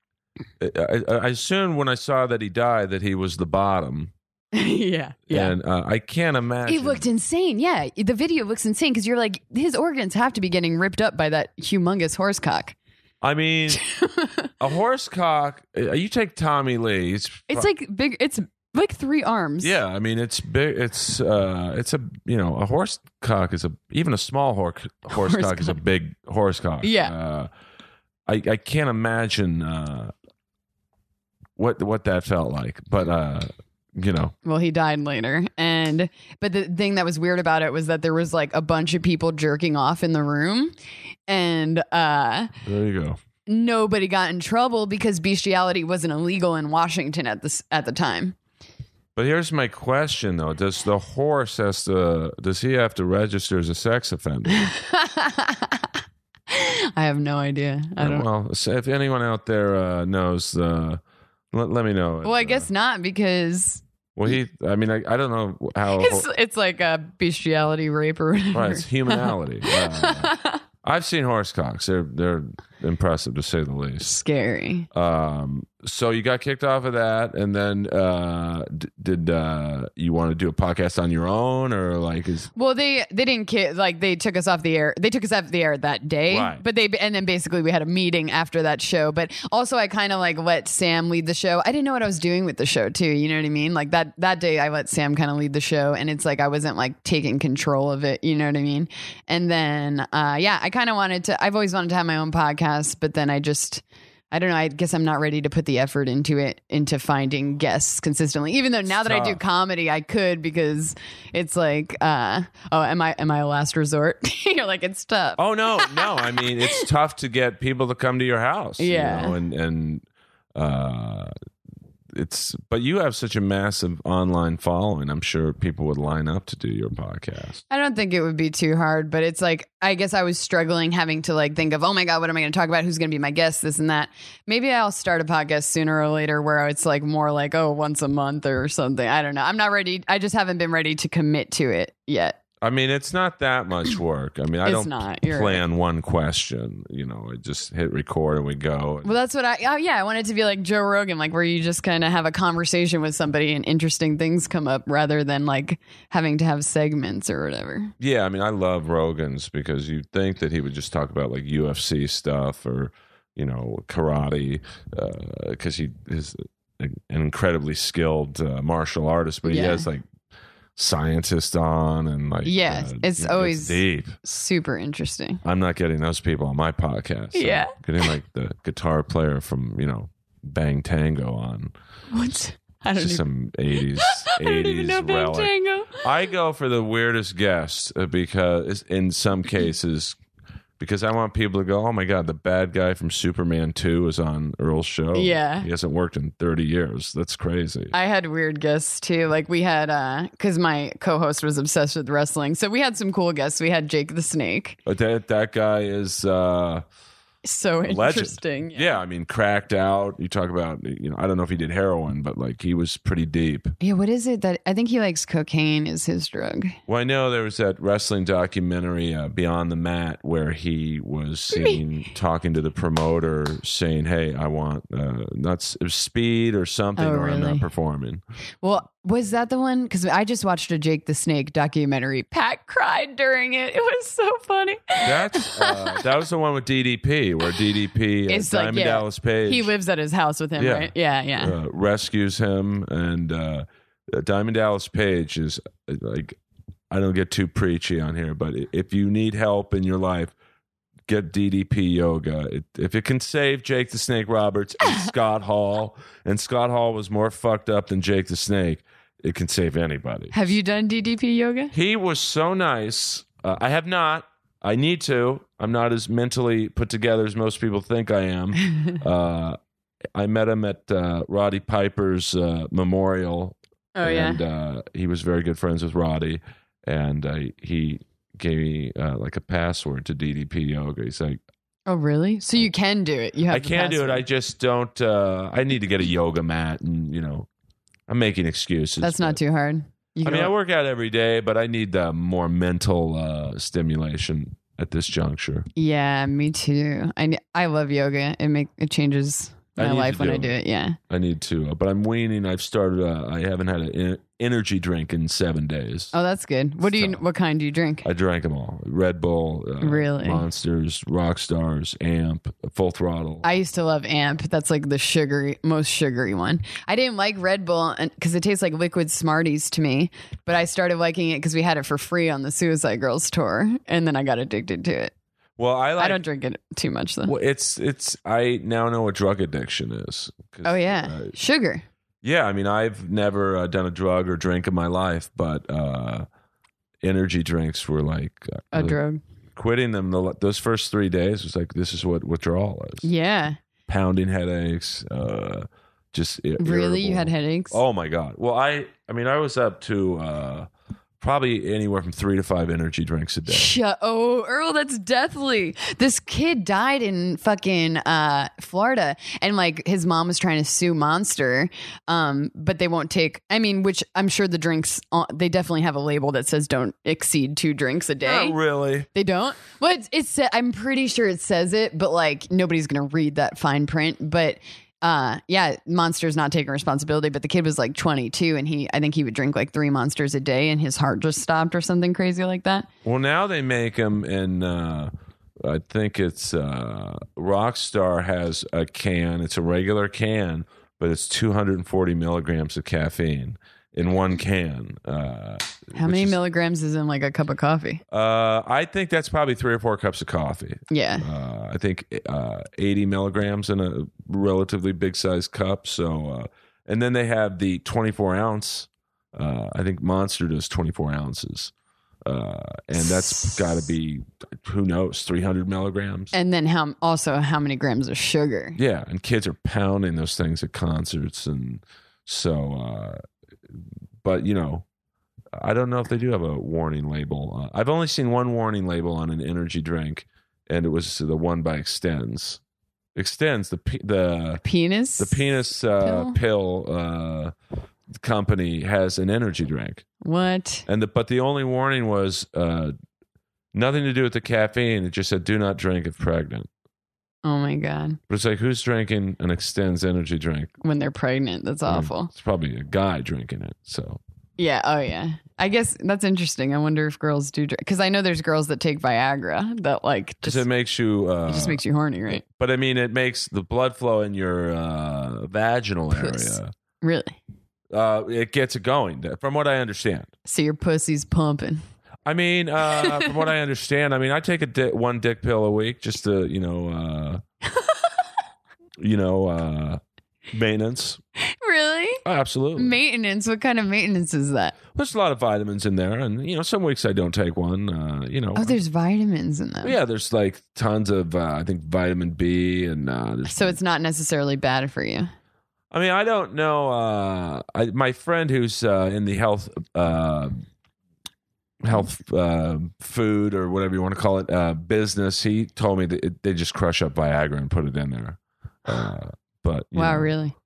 [SPEAKER 1] I, I, I assumed when I saw that he died that he was the bottom, (laughs)
[SPEAKER 2] yeah. Yeah.
[SPEAKER 1] and uh, I can't imagine.
[SPEAKER 2] It looked insane. Yeah, the video looks insane because you're like, his organs have to be getting ripped up by that humongous horse cock.
[SPEAKER 1] I mean, (laughs) a horse cock. uh, You take Tommy Lee. It's,
[SPEAKER 2] It's like big. It's like three arms.
[SPEAKER 1] yeah. I mean, it's big. It's uh, it's a you know a horse cock is a even a small horse horse,
[SPEAKER 2] Horse
[SPEAKER 1] cock, is a big horse cock.
[SPEAKER 2] Yeah.
[SPEAKER 1] Uh, I I can't imagine uh, what what that felt like, but uh, you know,
[SPEAKER 2] Well, he died later, and but the thing that was weird about it was that there was like a bunch of people jerking off in the room, and uh,
[SPEAKER 1] There you go.
[SPEAKER 2] nobody got in trouble because bestiality wasn't illegal in Washington at this at the time.
[SPEAKER 1] But here's my question though: Does the horse has to? Does he have to register as a sex offender? (laughs)
[SPEAKER 2] I have no idea. I don't.
[SPEAKER 1] well, if anyone out there uh, knows, uh, let, let me know.
[SPEAKER 2] Well, I
[SPEAKER 1] Uh,
[SPEAKER 2] guess not because
[SPEAKER 1] Well, he. I mean, I, I don't know how.
[SPEAKER 2] it's it's like a bestiality rape or whatever.
[SPEAKER 1] Right, it's humanality. (laughs) Uh, I've seen horse cocks. They're they're impressive to say the least.
[SPEAKER 2] Scary.
[SPEAKER 1] Um, so you got kicked off of that, and then uh, d- did uh, you want to do a podcast on your own, or like is
[SPEAKER 2] Well, they they didn't ki- like they took us off the air. They took us off the air that day,
[SPEAKER 1] Right.
[SPEAKER 2] but they and then basically we had a meeting after that show. But also, I kind of like let Sam lead the show. I didn't know what I was doing with the show too. You know what I mean? Like that that day, I let Sam kind of lead the show, and it's like I wasn't like taking control of it. You know what I mean? And then, uh, yeah, I kind of wanted to. I've always wanted to have my own podcast, but then I just. I don't know. I guess I'm not ready to put the effort into it, into finding guests consistently. Even though now that I do comedy, I could because it's like, uh, oh, am I am I a last resort? (laughs) You're like, it's tough.
[SPEAKER 1] Oh no, (laughs) no. I mean, it's tough to get people to come to your house. you
[SPEAKER 2] Yeah.
[SPEAKER 1] know, and and uh, it's but you have such a massive online following. I'm sure people would line up to do your podcast.
[SPEAKER 2] I don't think it would be too hard, but it's like I guess I was struggling having to like think of, oh my god, what am I going to talk about? Who's going to be my guest? This and that. Maybe I'll start a podcast sooner or later where it's like more like oh once a month or something. I don't know. I'm not ready. I just haven't been ready to commit to it yet.
[SPEAKER 1] I mean, it's not that much (clears throat) work. I mean, I don't
[SPEAKER 2] not.
[SPEAKER 1] Plan one question. You know, I just hit record and we go.
[SPEAKER 2] Well, that's what I. Oh yeah, I want it to be like Joe Rogan, like where you just kind of have a conversation with somebody and interesting things come up rather than like having to have segments or whatever.
[SPEAKER 1] Yeah, I mean, I love Rogan's because you'd think that he would just talk about like UFC stuff or you know karate because he is an incredibly skilled uh, martial artist, but he
[SPEAKER 2] Yeah.
[SPEAKER 1] has like scientists on and like
[SPEAKER 2] Yeah,
[SPEAKER 1] uh,
[SPEAKER 2] it's always-
[SPEAKER 1] deep.
[SPEAKER 2] Super interesting.
[SPEAKER 1] I'm not getting those people on my podcast. I'm
[SPEAKER 2] Yeah.
[SPEAKER 1] getting like the guitar player from you know Bang Tango on.
[SPEAKER 2] What? I don't
[SPEAKER 1] Just
[SPEAKER 2] even.
[SPEAKER 1] some (laughs) 80s
[SPEAKER 2] I don't even know
[SPEAKER 1] 80s
[SPEAKER 2] Bang
[SPEAKER 1] relic.
[SPEAKER 2] Tango.
[SPEAKER 1] I go for the weirdest guests uh, because in some (clears throat) cases because I want people to go, "Oh my god, the bad guy from Superman 2 is on Earl's show."
[SPEAKER 2] Yeah.
[SPEAKER 1] He hasn't worked in 30 years. That's crazy.
[SPEAKER 2] I had weird guests too. Like we had, uh, because my co-host was obsessed with wrestling, so we had some cool guests. We had Jake the Snake.
[SPEAKER 1] but that that guy is uh
[SPEAKER 2] So interesting.
[SPEAKER 1] Yeah. I mean, cracked out. You talk about, you know, I don't know if he did heroin, but like he was pretty deep.
[SPEAKER 2] Yeah. What is it that I think he likes? Cocaine is his drug.
[SPEAKER 1] Well, I know there was that wrestling documentary, uh, Beyond the Mat, where he was seen talking to the promoter, saying, "Hey, I want uh, not speed or something,
[SPEAKER 2] Oh,
[SPEAKER 1] or I'm not performing."
[SPEAKER 2] Well, was that the one? Because I just watched a Jake the Snake documentary. Pat cried during it. It was so funny.
[SPEAKER 1] That's (laughs) uh, that was the one with DDP, where DDP, uh,
[SPEAKER 2] It's like,
[SPEAKER 1] Diamond
[SPEAKER 2] yeah,
[SPEAKER 1] Dallas Page,
[SPEAKER 2] He lives at his house with him,
[SPEAKER 1] Yeah.
[SPEAKER 2] right? Yeah, yeah.
[SPEAKER 1] uh, rescues him, and uh, Diamond Dallas Page is uh, like, I don't get too preachy on here, but if you need help in your life, get DDP yoga. It, if it can save Jake the Snake Roberts and (laughs) Scott Hall, and Scott Hall was more fucked up than Jake the Snake, it can save anybody.
[SPEAKER 2] Have you done DDP yoga?
[SPEAKER 1] He was so nice. Uh, I have not. I need to. I'm not as mentally put together as most people think I am. (laughs) uh, I met him at uh, Roddy Piper's uh, memorial.
[SPEAKER 2] Oh yeah.
[SPEAKER 1] and uh, he was very good friends with Roddy, and uh, he gave me uh, like a password to DDP yoga. He's like,
[SPEAKER 2] Oh really? So you can do it. You have.
[SPEAKER 1] I can't do it. I just don't. Uh, I need to get a yoga mat, and you know, I'm making excuses.
[SPEAKER 2] That's not too hard. You
[SPEAKER 1] I mean, I work out every day, but I need uh, more mental uh, stimulation at this juncture.
[SPEAKER 2] yeah, me too. I I love yoga. It make it changes my life when I do
[SPEAKER 1] it.
[SPEAKER 2] Yeah.
[SPEAKER 1] I need to, uh, but I'm waning. I've started. Uh, I haven't had an energy drink in seven days.
[SPEAKER 2] Oh, that's good. What do you?
[SPEAKER 1] So-
[SPEAKER 2] What kind do you drink?
[SPEAKER 1] I drank them all: Red Bull, uh,
[SPEAKER 2] Really?
[SPEAKER 1] Monsters, Rock Stars, Amp, Full Throttle.
[SPEAKER 2] I used to love Amp. That's like the sugary, most sugary one. I didn't like Red Bull because it tastes like liquid Smarties to me. But I started liking it because we had it for free on the Suicide Girls tour, and then I got addicted to it.
[SPEAKER 1] Well, I like.
[SPEAKER 2] I don't drink it too much though.
[SPEAKER 1] well, it's it's. I now know what drug addiction is.
[SPEAKER 2] oh yeah,
[SPEAKER 1] uh,
[SPEAKER 2] sugar.
[SPEAKER 1] Yeah, I mean, I've never uh, done a drug or drink in my life, but uh, energy drinks were like uh,
[SPEAKER 2] A drug.
[SPEAKER 1] quitting them. The, those first three days was like this is what withdrawal is:
[SPEAKER 2] Yeah.
[SPEAKER 1] pounding headaches, uh, just i-
[SPEAKER 2] Really? You had headaches?
[SPEAKER 1] Oh my god! Well, I I mean, I was up to uh, probably anywhere from three to five energy drinks a day.
[SPEAKER 2] Shut. Oh, Earl, that's deathly. This kid died in fucking uh, Florida, and like his mom was trying to sue Monster, um, but they won't take. I mean, which I'm sure the drinks uh, they definitely have a label that says don't exceed two drinks a day.
[SPEAKER 1] Not really.
[SPEAKER 2] They don't. Well, it's, it's I'm pretty sure it says it, but like nobody's gonna read that fine print. But uh, yeah, Monster's not taking responsibility. But the kid was like 22, and he I think he would drink like three monsters a day, and his heart just stopped or something crazy like that.
[SPEAKER 1] Well, now they make them in. Uh, I think it's uh, Rockstar has a can. It's a regular can, but it's 240 milligrams of caffeine in one can. Uh,
[SPEAKER 2] How many
[SPEAKER 1] is-
[SPEAKER 2] milligrams is in like a cup of coffee?
[SPEAKER 1] Uh, I think that's probably three or four cups of coffee.
[SPEAKER 2] Yeah.
[SPEAKER 1] Uh, I think uh, 80 milligrams in a relatively big sized cup. So, uh, and then they have the 24 ounce. Uh, I think Monster does 24 ounces. Uh, and that's got to be, who knows, 300 milligrams.
[SPEAKER 2] And then how also how many grams of sugar?
[SPEAKER 1] yeah. And kids are pounding those things at concerts. And so, uh, but you know, I don't know if they do have a warning label. Uh, I've only seen one warning label on an energy drink, and it was the one by Extenze. Extenze the pe- the
[SPEAKER 2] Penis.
[SPEAKER 1] the penis uh, pill, uh, company has an energy drink,
[SPEAKER 2] What?
[SPEAKER 1] and the, but the only warning was uh, nothing to do with the caffeine. It just said do not drink if pregnant.
[SPEAKER 2] Oh my god.
[SPEAKER 1] But it's like who's drinking an Extenze energy drink?
[SPEAKER 2] When they're pregnant, that's awful.
[SPEAKER 1] It's probably a guy drinking it. So
[SPEAKER 2] Yeah. Oh yeah. I guess that's interesting. I wonder if girls do drink because I know there's girls that take Viagra that like just
[SPEAKER 1] it makes you. Uh,
[SPEAKER 2] it just makes you horny, right?
[SPEAKER 1] But I mean, it makes the blood flow in your uh, vaginal
[SPEAKER 2] Puss.
[SPEAKER 1] area.
[SPEAKER 2] Really.
[SPEAKER 1] Uh, it gets it going, from what I understand.
[SPEAKER 2] So your pussy's pumping.
[SPEAKER 1] I mean, uh, from what I understand, I mean, I take a di- one dick pill a week just to, you know, uh, you know, uh, maintenance.
[SPEAKER 2] Really?
[SPEAKER 1] Oh, absolutely.
[SPEAKER 2] Maintenance. What kind of maintenance is that?
[SPEAKER 1] There's a lot of vitamins in there, and you know, some weeks I don't take one. Uh, you know,
[SPEAKER 2] Oh, there's vitamins in them.
[SPEAKER 1] yeah, there's like tons of, uh, I think, vitamin B, and uh, there's
[SPEAKER 2] So it's not necessarily bad for you.
[SPEAKER 1] I mean, I don't know. Uh, I, my friend who's uh, in the health, uh, health, uh, food or whatever you want to call it, uh, business, he told me that it, they just crush up Viagra and put it in there. Uh, but
[SPEAKER 2] Wow,
[SPEAKER 1] know,
[SPEAKER 2] really?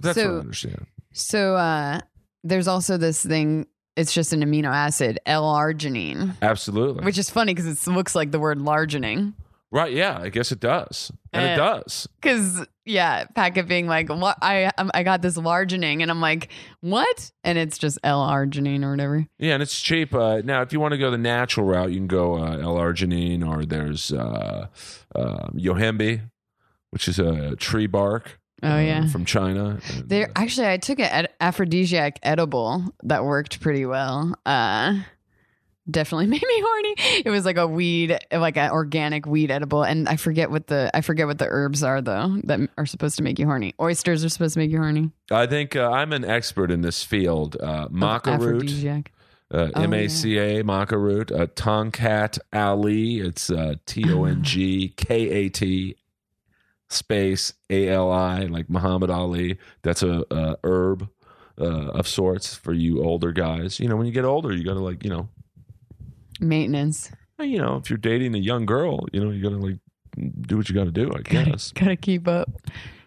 [SPEAKER 1] That's what I understand.
[SPEAKER 2] So uh there's also this thing. It's just an amino acid, L-arginine,
[SPEAKER 1] Absolutely.
[SPEAKER 2] which is funny because it looks like the word largening.
[SPEAKER 1] Right? Yeah, I guess it does, and
[SPEAKER 2] Uh,
[SPEAKER 1] it does.
[SPEAKER 2] Because yeah, Packet being like, "What? I um, I got this largening," and I'm like, "What?" And it's just L-arginine or whatever.
[SPEAKER 1] Yeah, and it's cheap. Uh, now, if you want to go the natural route, you can go uh, L-arginine, or there's uh, uh, Yohimbe, which is a tree bark.
[SPEAKER 2] Oh,
[SPEAKER 1] uh,
[SPEAKER 2] yeah.
[SPEAKER 1] from China. And,
[SPEAKER 2] There,
[SPEAKER 1] uh,
[SPEAKER 2] actually, I took an ed- aphrodisiac edible that worked pretty well. Uh, definitely (laughs) made me horny. It was like a weed, like an organic weed edible, and I forget what the I forget what the herbs are though that are supposed to make you horny. Oysters are supposed to make you horny.
[SPEAKER 1] I think uh, I'm an expert in this field. Uh, maca root, uh,
[SPEAKER 2] Oh,
[SPEAKER 1] M A C A, maca root. Uh, Tongkat Ali, it's uh, T O N G (sighs) K A T space A L I, like Muhammad Ali. That's a, a herb uh, of sorts for you older guys. You know, when you get older, you got to like, you know,
[SPEAKER 2] Maintenance.
[SPEAKER 1] you know, if you're dating a young girl, you know, you got to like do what you got to do, I guess.
[SPEAKER 2] Gotta keep up.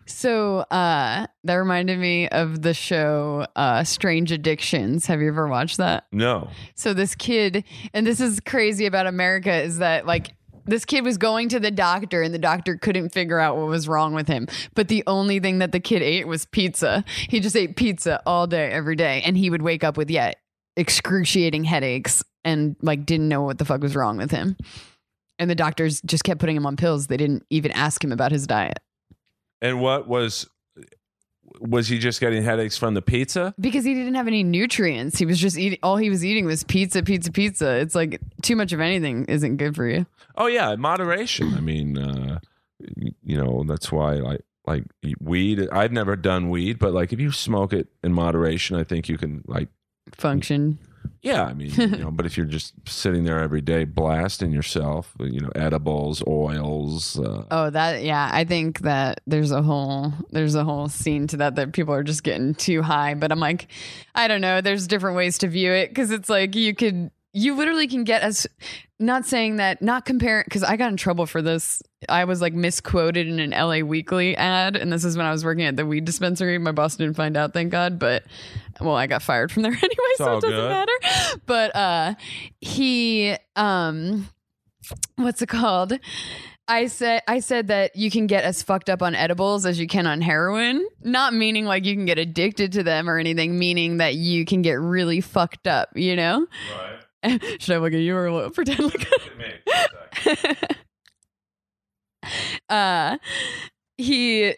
[SPEAKER 2] So uh that reminded me of the show uh Strange Addictions. Have you ever watched that?
[SPEAKER 1] No.
[SPEAKER 2] So this kid, and this is crazy about America, is that like this kid was going to the doctor and the doctor couldn't figure out what was wrong with him. But the only thing that the kid ate was pizza. He just ate pizza all day, every day. And he would wake up with, yeah, excruciating headaches and like didn't know what the fuck was wrong with him. And the doctors just kept putting him on pills. They didn't even ask him about his diet.
[SPEAKER 1] And what was was he just getting headaches from the pizza?
[SPEAKER 2] Because he didn't have any nutrients. He was just eating all he was eating was pizza, pizza, pizza. It's like too much of anything isn't good for you.
[SPEAKER 1] Oh yeah, moderation. I mean, uh, you know, that's why like like weed. I've never done weed, but like if you smoke it in moderation, I think you can like
[SPEAKER 2] Function.
[SPEAKER 1] yeah. I mean, you know, but if you're just sitting there every day blasting yourself, you know, edibles, oils. Uh,
[SPEAKER 2] Oh, that yeah. I think that there's a whole there's a whole scene to that that people are just getting too high. But I'm like, I don't know. There's different ways to view it because it's like you could you literally can get as not saying that not comparing because I got in trouble for this. I was like misquoted in an LA Weekly ad, and this is when I was working at the weed dispensary. My boss didn't find out, thank God. But well, I got fired from there (laughs) anyway, so it doesn't
[SPEAKER 1] good.
[SPEAKER 2] matter. But uh, he um, what's it called? I said I said that you can get as fucked up on edibles as you can on heroin, not meaning like you can get addicted to them or anything, meaning that you can get really fucked up, you know? (laughs) Should I look at you or look- (laughs) pretend like (laughs) uh he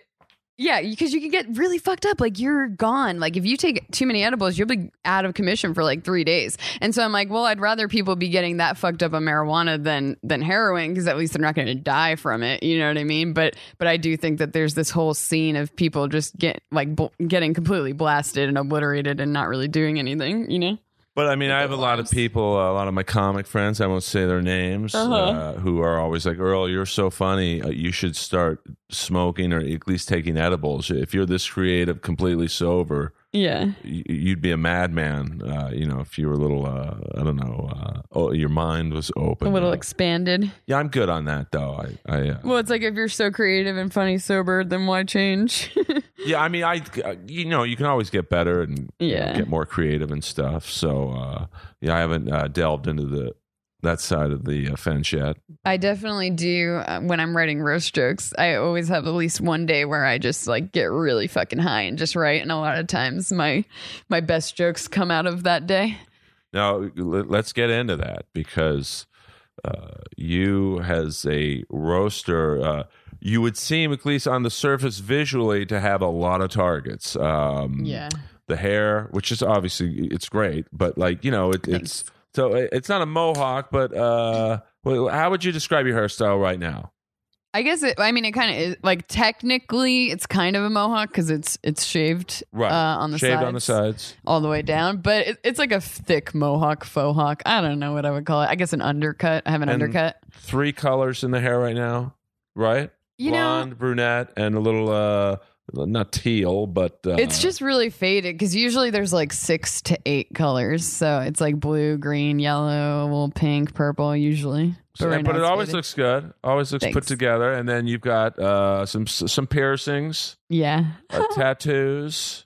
[SPEAKER 2] yeah because you can get really fucked up like you're gone. Like if you take too many edibles you'll be out of commission for like three days. And so i'm like well i'd rather people be getting that fucked up on marijuana than than heroin because at least they're not going to die from it you know what i mean? But but i do think that there's this whole scene of people just get like bl- getting completely blasted and obliterated and not really doing anything you know
[SPEAKER 1] But I mean, I have a lot of people, a lot of my comic friends. I won't say their names,
[SPEAKER 2] Uh-huh.
[SPEAKER 1] uh, who are always like, "Earl, you're so funny. Uh, you should start smoking or at least taking edibles. If you're this creative, completely sober,
[SPEAKER 2] yeah
[SPEAKER 1] you'd be a madman. Uh, you know, if you were a little, uh, I don't know, uh, oh, your mind was open.
[SPEAKER 2] a little
[SPEAKER 1] Uh,
[SPEAKER 2] expanded
[SPEAKER 1] yeah, I'm good on that though. I, I uh,
[SPEAKER 2] well it's like if you're so creative and funny sober then why change (laughs)
[SPEAKER 1] yeah, I mean, I, you know, you can always get better and
[SPEAKER 2] Yeah.
[SPEAKER 1] get more creative and stuff. So, uh, yeah, I haven't uh, delved into the that side of the uh, fence yet.
[SPEAKER 2] I definitely do uh, when I'm writing roast jokes. I always have at least one day where I just like get really fucking high and just write. And a lot of times my my best jokes come out of that day.
[SPEAKER 1] Now, l- let's get into that because uh, you, as a roaster, uh, you would seem, at least on the surface, visually, to have a lot of targets. Um, the hair, which is obviously it's great, but like you know, it, it's so it's not a mohawk, but uh, how would you describe your hairstyle right now?
[SPEAKER 2] I guess it. I mean, it kind of is like technically it's kind of a mohawk because it's it's shaved
[SPEAKER 1] Right,
[SPEAKER 2] uh, on the
[SPEAKER 1] shaved
[SPEAKER 2] sides,
[SPEAKER 1] on the sides.
[SPEAKER 2] all the way down, but it, it's like a thick mohawk, faux hawk. I don't know what I would call it. I guess an undercut. I have an
[SPEAKER 1] And-
[SPEAKER 2] undercut.
[SPEAKER 1] Three colors in the hair right now, right?
[SPEAKER 2] You know,
[SPEAKER 1] Blonde, brunette, and a little uh, not teal, but uh,
[SPEAKER 2] It's just really faded because usually there's like six to eight colors. So it's like blue, green, yellow, little pink, purple, usually.
[SPEAKER 1] So-
[SPEAKER 2] right
[SPEAKER 1] but it always
[SPEAKER 2] faded.
[SPEAKER 1] looks good. Always looks put together. And then you've got uh, some some piercings,
[SPEAKER 2] Yeah.
[SPEAKER 1] uh, tattoos,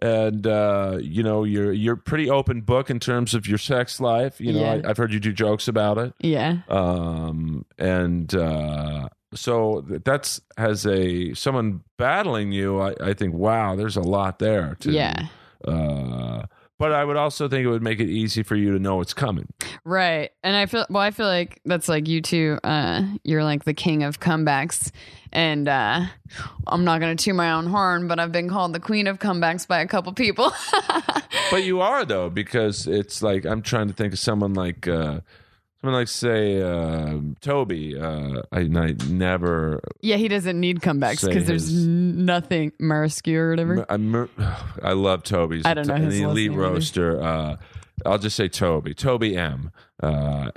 [SPEAKER 1] and uh, you know you're you're pretty open book in terms of your sex life. You know,
[SPEAKER 2] Yeah.
[SPEAKER 1] I, I've heard you do jokes about it.
[SPEAKER 2] Yeah.
[SPEAKER 1] Um, and uh, so that's has a someone battling you. I, I think wow, there's a lot there. To,
[SPEAKER 2] Yeah.
[SPEAKER 1] Uh, but I would also think it would make it easy for you to know it's coming.
[SPEAKER 2] Right. And I feel, well, I feel like that's like you too. Uh, you're like the king of comebacks. And uh, I'm not going to toot my own horn, but I've been called the queen of comebacks by a couple people. (laughs)
[SPEAKER 1] But you are though, because it's like I'm trying to think of someone like uh someone like say uh Toby. Uh I, I never
[SPEAKER 2] yeah, he doesn't need comebacks
[SPEAKER 1] Say
[SPEAKER 2] because there's
[SPEAKER 1] his-
[SPEAKER 2] n- nothing, Mariscu or whatever.
[SPEAKER 1] I'm, (sighs) I love Toby's
[SPEAKER 2] I don't know his last
[SPEAKER 1] elite
[SPEAKER 2] name either.
[SPEAKER 1] roaster. Uh I'll just say Toby. Toby M. Uh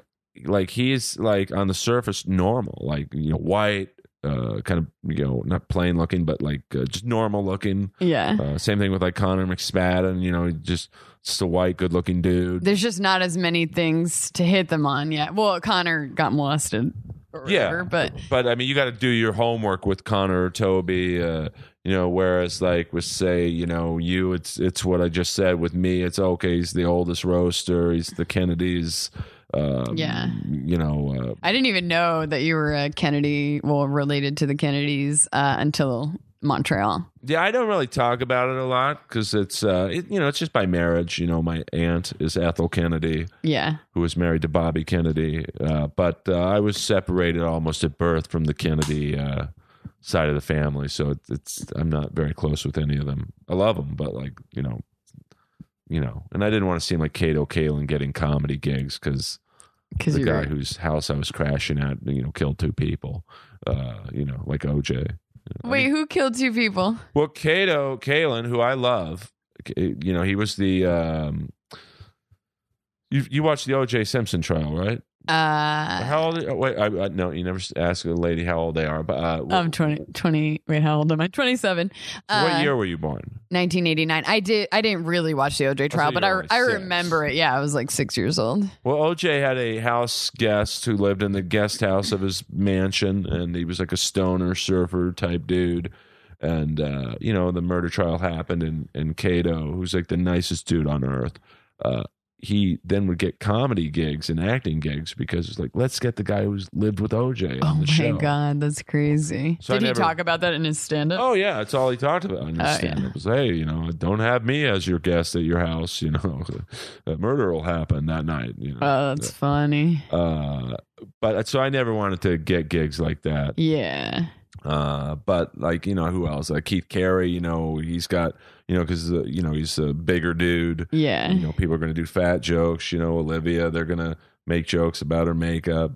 [SPEAKER 1] like he's like on the surface normal, like you know, white, uh kind of you know, not plain looking, but like uh, just normal looking.
[SPEAKER 2] yeah.
[SPEAKER 1] Uh, same thing with like Connor McSpadden, you know, just just a white, good looking dude.
[SPEAKER 2] There's just not as many things to hit them on yet. Well, Connor got molested. Or whatever,
[SPEAKER 1] yeah,
[SPEAKER 2] but
[SPEAKER 1] but I mean, you got to do your homework with Connor or Toby, uh, you know. Whereas, like, with say, you know, you, it's it's what I just said. With me, it's okay. He's the oldest roaster. He's the Kennedys. Um,
[SPEAKER 2] Yeah.
[SPEAKER 1] you know. Uh,
[SPEAKER 2] I didn't even know that you were a Kennedy, well, related to the Kennedys uh, until Montreal.
[SPEAKER 1] yeah, I don't really talk about it a lot because it's, uh, it, you know, it's just by marriage. You know, my aunt is Ethel Kennedy,
[SPEAKER 2] Yeah.
[SPEAKER 1] who was married to Bobby Kennedy, uh, but uh, I was separated almost at birth from the Kennedy. Uh, side of the family so it's, it's i'm not very close with any of them i love them but like you know you know and i didn't want to seem like kato Kaelin getting comedy gigs because the guy whose house i was crashing at you know killed two people uh you know like oj
[SPEAKER 2] Wait, who killed two people?
[SPEAKER 1] Well, Kato, Kaelin, who I love, you know, he was the. Um, you you watched the O.J. Simpson trial, right?
[SPEAKER 2] Uh,
[SPEAKER 1] how old? Are, wait, I, I, no, you never ask a lady how old they are. But uh,
[SPEAKER 2] I'm 20, 20 Wait, how old am I? 27. Uh,
[SPEAKER 1] what year were you born?
[SPEAKER 2] 1989. I did. I didn't really watch the OJ trial, but I I remember it. Yeah, I was like six years old.
[SPEAKER 1] Well, OJ had a house guest who lived in the guest house of his mansion, and he was like a stoner surfer type dude. And uh, you know, the murder trial happened, and and Kato, who's like the nicest dude on earth, uh, he then would get comedy gigs and acting gigs because it's like let's get the guy who's lived with OJ
[SPEAKER 2] oh
[SPEAKER 1] on the
[SPEAKER 2] show.
[SPEAKER 1] Oh
[SPEAKER 2] my god, that's crazy.
[SPEAKER 1] So
[SPEAKER 2] Did
[SPEAKER 1] I
[SPEAKER 2] he
[SPEAKER 1] never-
[SPEAKER 2] talk about that in his stand up?
[SPEAKER 1] Oh yeah, that's all he talked about in his
[SPEAKER 2] Oh,
[SPEAKER 1] stand-up.
[SPEAKER 2] yeah.
[SPEAKER 1] Was hey, you know, don't have me as your guest at your house. You know, (laughs) a murder will happen that night. You know,
[SPEAKER 2] Oh, that's funny.
[SPEAKER 1] uh, but so I never wanted to get gigs like that.
[SPEAKER 2] Yeah.
[SPEAKER 1] Uh, but like you know, who else? Like Keith Carey. You know, he's got you know because uh, you know he's a bigger dude.
[SPEAKER 2] Yeah.
[SPEAKER 1] You know, people are going to do fat jokes. You know, Olivia, they're going to make jokes about her makeup.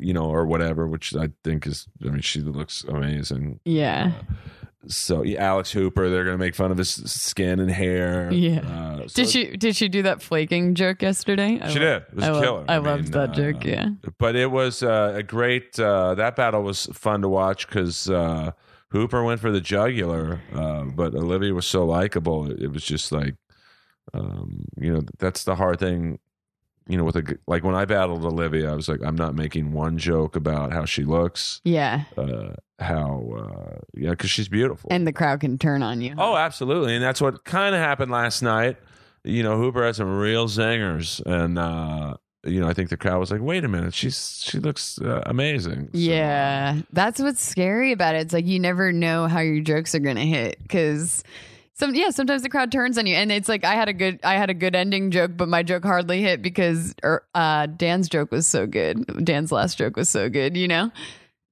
[SPEAKER 1] You know, or whatever, which I think is. I mean, she looks amazing.
[SPEAKER 2] Yeah.
[SPEAKER 1] So yeah, Alex Hooper, they're gonna make fun of his skin and hair.
[SPEAKER 2] Yeah.
[SPEAKER 1] Uh, so
[SPEAKER 2] Did she did she do that flaking joke yesterday? I
[SPEAKER 1] She did. It was
[SPEAKER 2] I
[SPEAKER 1] killer.
[SPEAKER 2] I,
[SPEAKER 1] I
[SPEAKER 2] loved
[SPEAKER 1] mean,
[SPEAKER 2] that
[SPEAKER 1] uh,
[SPEAKER 2] joke. Yeah.
[SPEAKER 1] But it was uh, a great. Uh, that battle was fun to watch because uh, Hooper went for the jugular, uh, but Olivia was so likable. It, it was just like, um, you know, that's the hard thing. You know, with a like when I battled Olivia, I was like, I'm not making one joke about how she looks,
[SPEAKER 2] Yeah.
[SPEAKER 1] uh, how uh, yeah, because she's beautiful.
[SPEAKER 2] And the crowd can turn on you.
[SPEAKER 1] Oh, absolutely, and that's what kind of happened last night. You know, Hooper had some real zingers, and uh, you know, I think the crowd was like, "Wait a minute, she's she looks uh, amazing." So,
[SPEAKER 2] Yeah, that's what's scary about it. It's like you never know how your jokes are gonna hit because some yeah sometimes the crowd turns on you, and it's like I had a good I had a good ending joke, but my joke hardly hit because er, uh, Dan's joke was so good. Dan's last joke was so good, you know.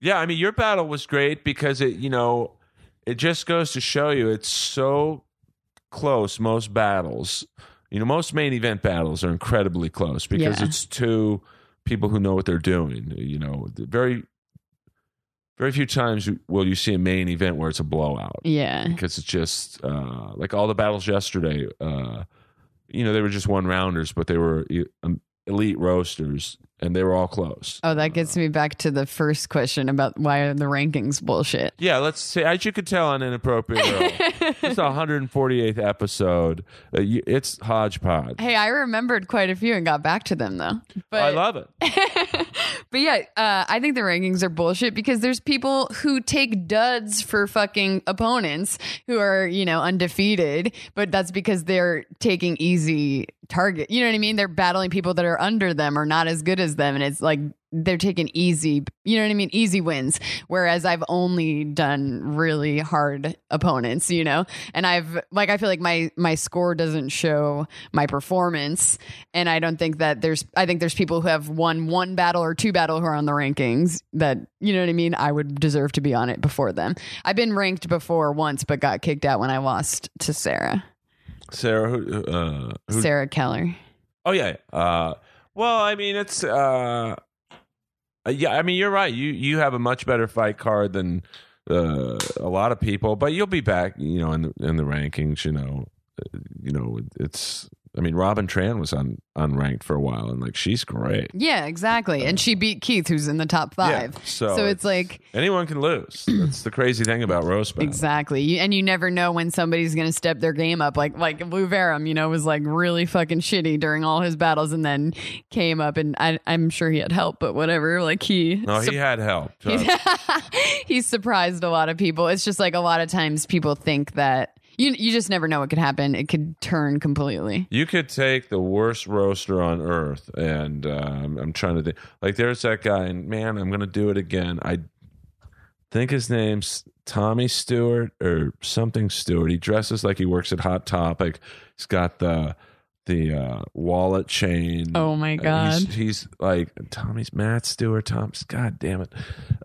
[SPEAKER 1] yeah. I mean, your battle was great because it, you know, it just goes to show you it's so close. Most battles, you know, most main event battles are incredibly close because
[SPEAKER 2] Yeah.
[SPEAKER 1] it's two people who know what they're doing. You know, very. Very few times will you see a main event where it's a blowout.
[SPEAKER 2] Yeah,
[SPEAKER 1] because it's just uh, like all the battles yesterday. Uh, you know, they were just one rounders, but they were um, elite roasters, and they were all close.
[SPEAKER 2] Oh, that gets me back to the first question about why are the rankings bullshit.
[SPEAKER 1] Yeah, let's say as you could tell on inappropriate Earl, (laughs) it's the 148th episode. Uh, you, it's hodgepodge.
[SPEAKER 2] Hey, I remembered quite a few and got back to them though. But
[SPEAKER 1] I love it. (laughs)
[SPEAKER 2] but yeah, uh, I think the rankings are bullshit because there's people who take duds for fucking opponents who are, you know, undefeated, but that's because they're taking easy target. You know what I mean? They're battling people that are under them or not as good as them. And it's like they're taking easy, you know what I mean? Easy wins. Whereas I've only done really hard opponents, you know? And I've, like, I feel like my, my score doesn't show my performance. And I don't think that there's, I think there's people who have won one battle or two battle who are on the rankings that, you know what I mean? I would deserve to be on it before them. I've been ranked before once, but got kicked out when I lost to Sarah,
[SPEAKER 1] Sarah, who, uh, who,
[SPEAKER 2] Sarah Keller.
[SPEAKER 1] Oh yeah. Uh, well, I mean, it's uh, uh, yeah. I mean, you're right. You you have a much better fight card than uh, a lot of people, but you'll be back. You know, in the in the rankings. You know, uh, you know, it's. I mean, Robin Tran was un, unranked for a while, and like she's great.
[SPEAKER 2] Yeah, exactly. And she beat Keith, who's in the top five.
[SPEAKER 1] Yeah, so
[SPEAKER 2] so it's like,
[SPEAKER 1] Anyone can lose. (clears throat) That's the crazy thing about roast battle.
[SPEAKER 2] Exactly. You, and you never know when somebody's going to step their game up. Like like Lou Verum, you know, was like really fucking shitty during all his battles and then came up and I, I'm sure he had help, but whatever. Like he
[SPEAKER 1] No, he had help. (laughs) Uh, (laughs)
[SPEAKER 2] he surprised a lot of people. It's just like a lot of times people think that you you just never know what could happen. It could turn completely.
[SPEAKER 1] You could take the worst roaster on earth, and um, I'm trying to think. Like, there's that guy, and man, I'm going to do it again. I think his name's Tommy Stewart or something Stewart. He dresses like he works at Hot Topic. He's got the the uh, wallet chain.
[SPEAKER 2] Oh my
[SPEAKER 1] Uh,
[SPEAKER 2] god.
[SPEAKER 1] he's, he's like Tommy's Matt Stewart. Tom's God damn it.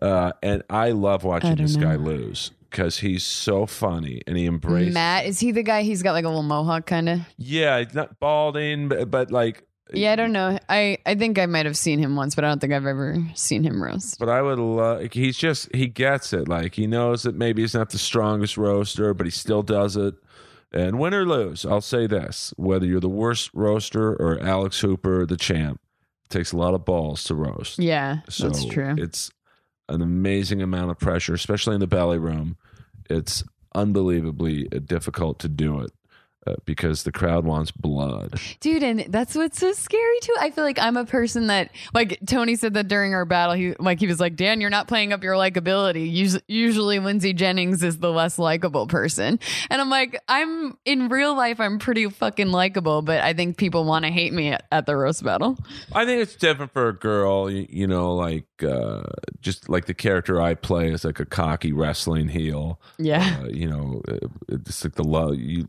[SPEAKER 1] Uh, and I love watching
[SPEAKER 2] don't
[SPEAKER 1] this guy lose because he's so funny and he embraces.
[SPEAKER 2] Matt, is he the guy he's got like a little mohawk kind of?
[SPEAKER 1] Yeah, he's not balding, but, but like
[SPEAKER 2] Yeah, I don't know. I I think I might have seen him once, but I don't think I've ever seen him roast.
[SPEAKER 1] But I would love. He's just he gets it. Like he knows that maybe he's not the strongest roaster, but he still does it. And win or lose, I'll say this: whether you're the worst roaster or Alex Hooper, the champ, it takes a lot of balls to roast.
[SPEAKER 2] Yeah,
[SPEAKER 1] So
[SPEAKER 2] that's true.
[SPEAKER 1] It's an amazing amount of pressure, especially in the belly room. It's unbelievably difficult to do it uh, because the crowd wants blood.
[SPEAKER 2] Dude, and that's what's so scary too. I feel like I'm a person that, like Tony said that during our battle, he like he was like, Dan, you're not playing up your likability. Usually, usually Lindsey Jennings is the less likable person, and I'm like, I'm in real life, I'm pretty fucking likable, but I think people want to hate me at, at the roast battle.
[SPEAKER 1] I think it's different for a girl. You, you know, like uh, just like the character I play is like a cocky wrestling heel.
[SPEAKER 2] Yeah,
[SPEAKER 1] Uh, you know, uh, it's like the love you.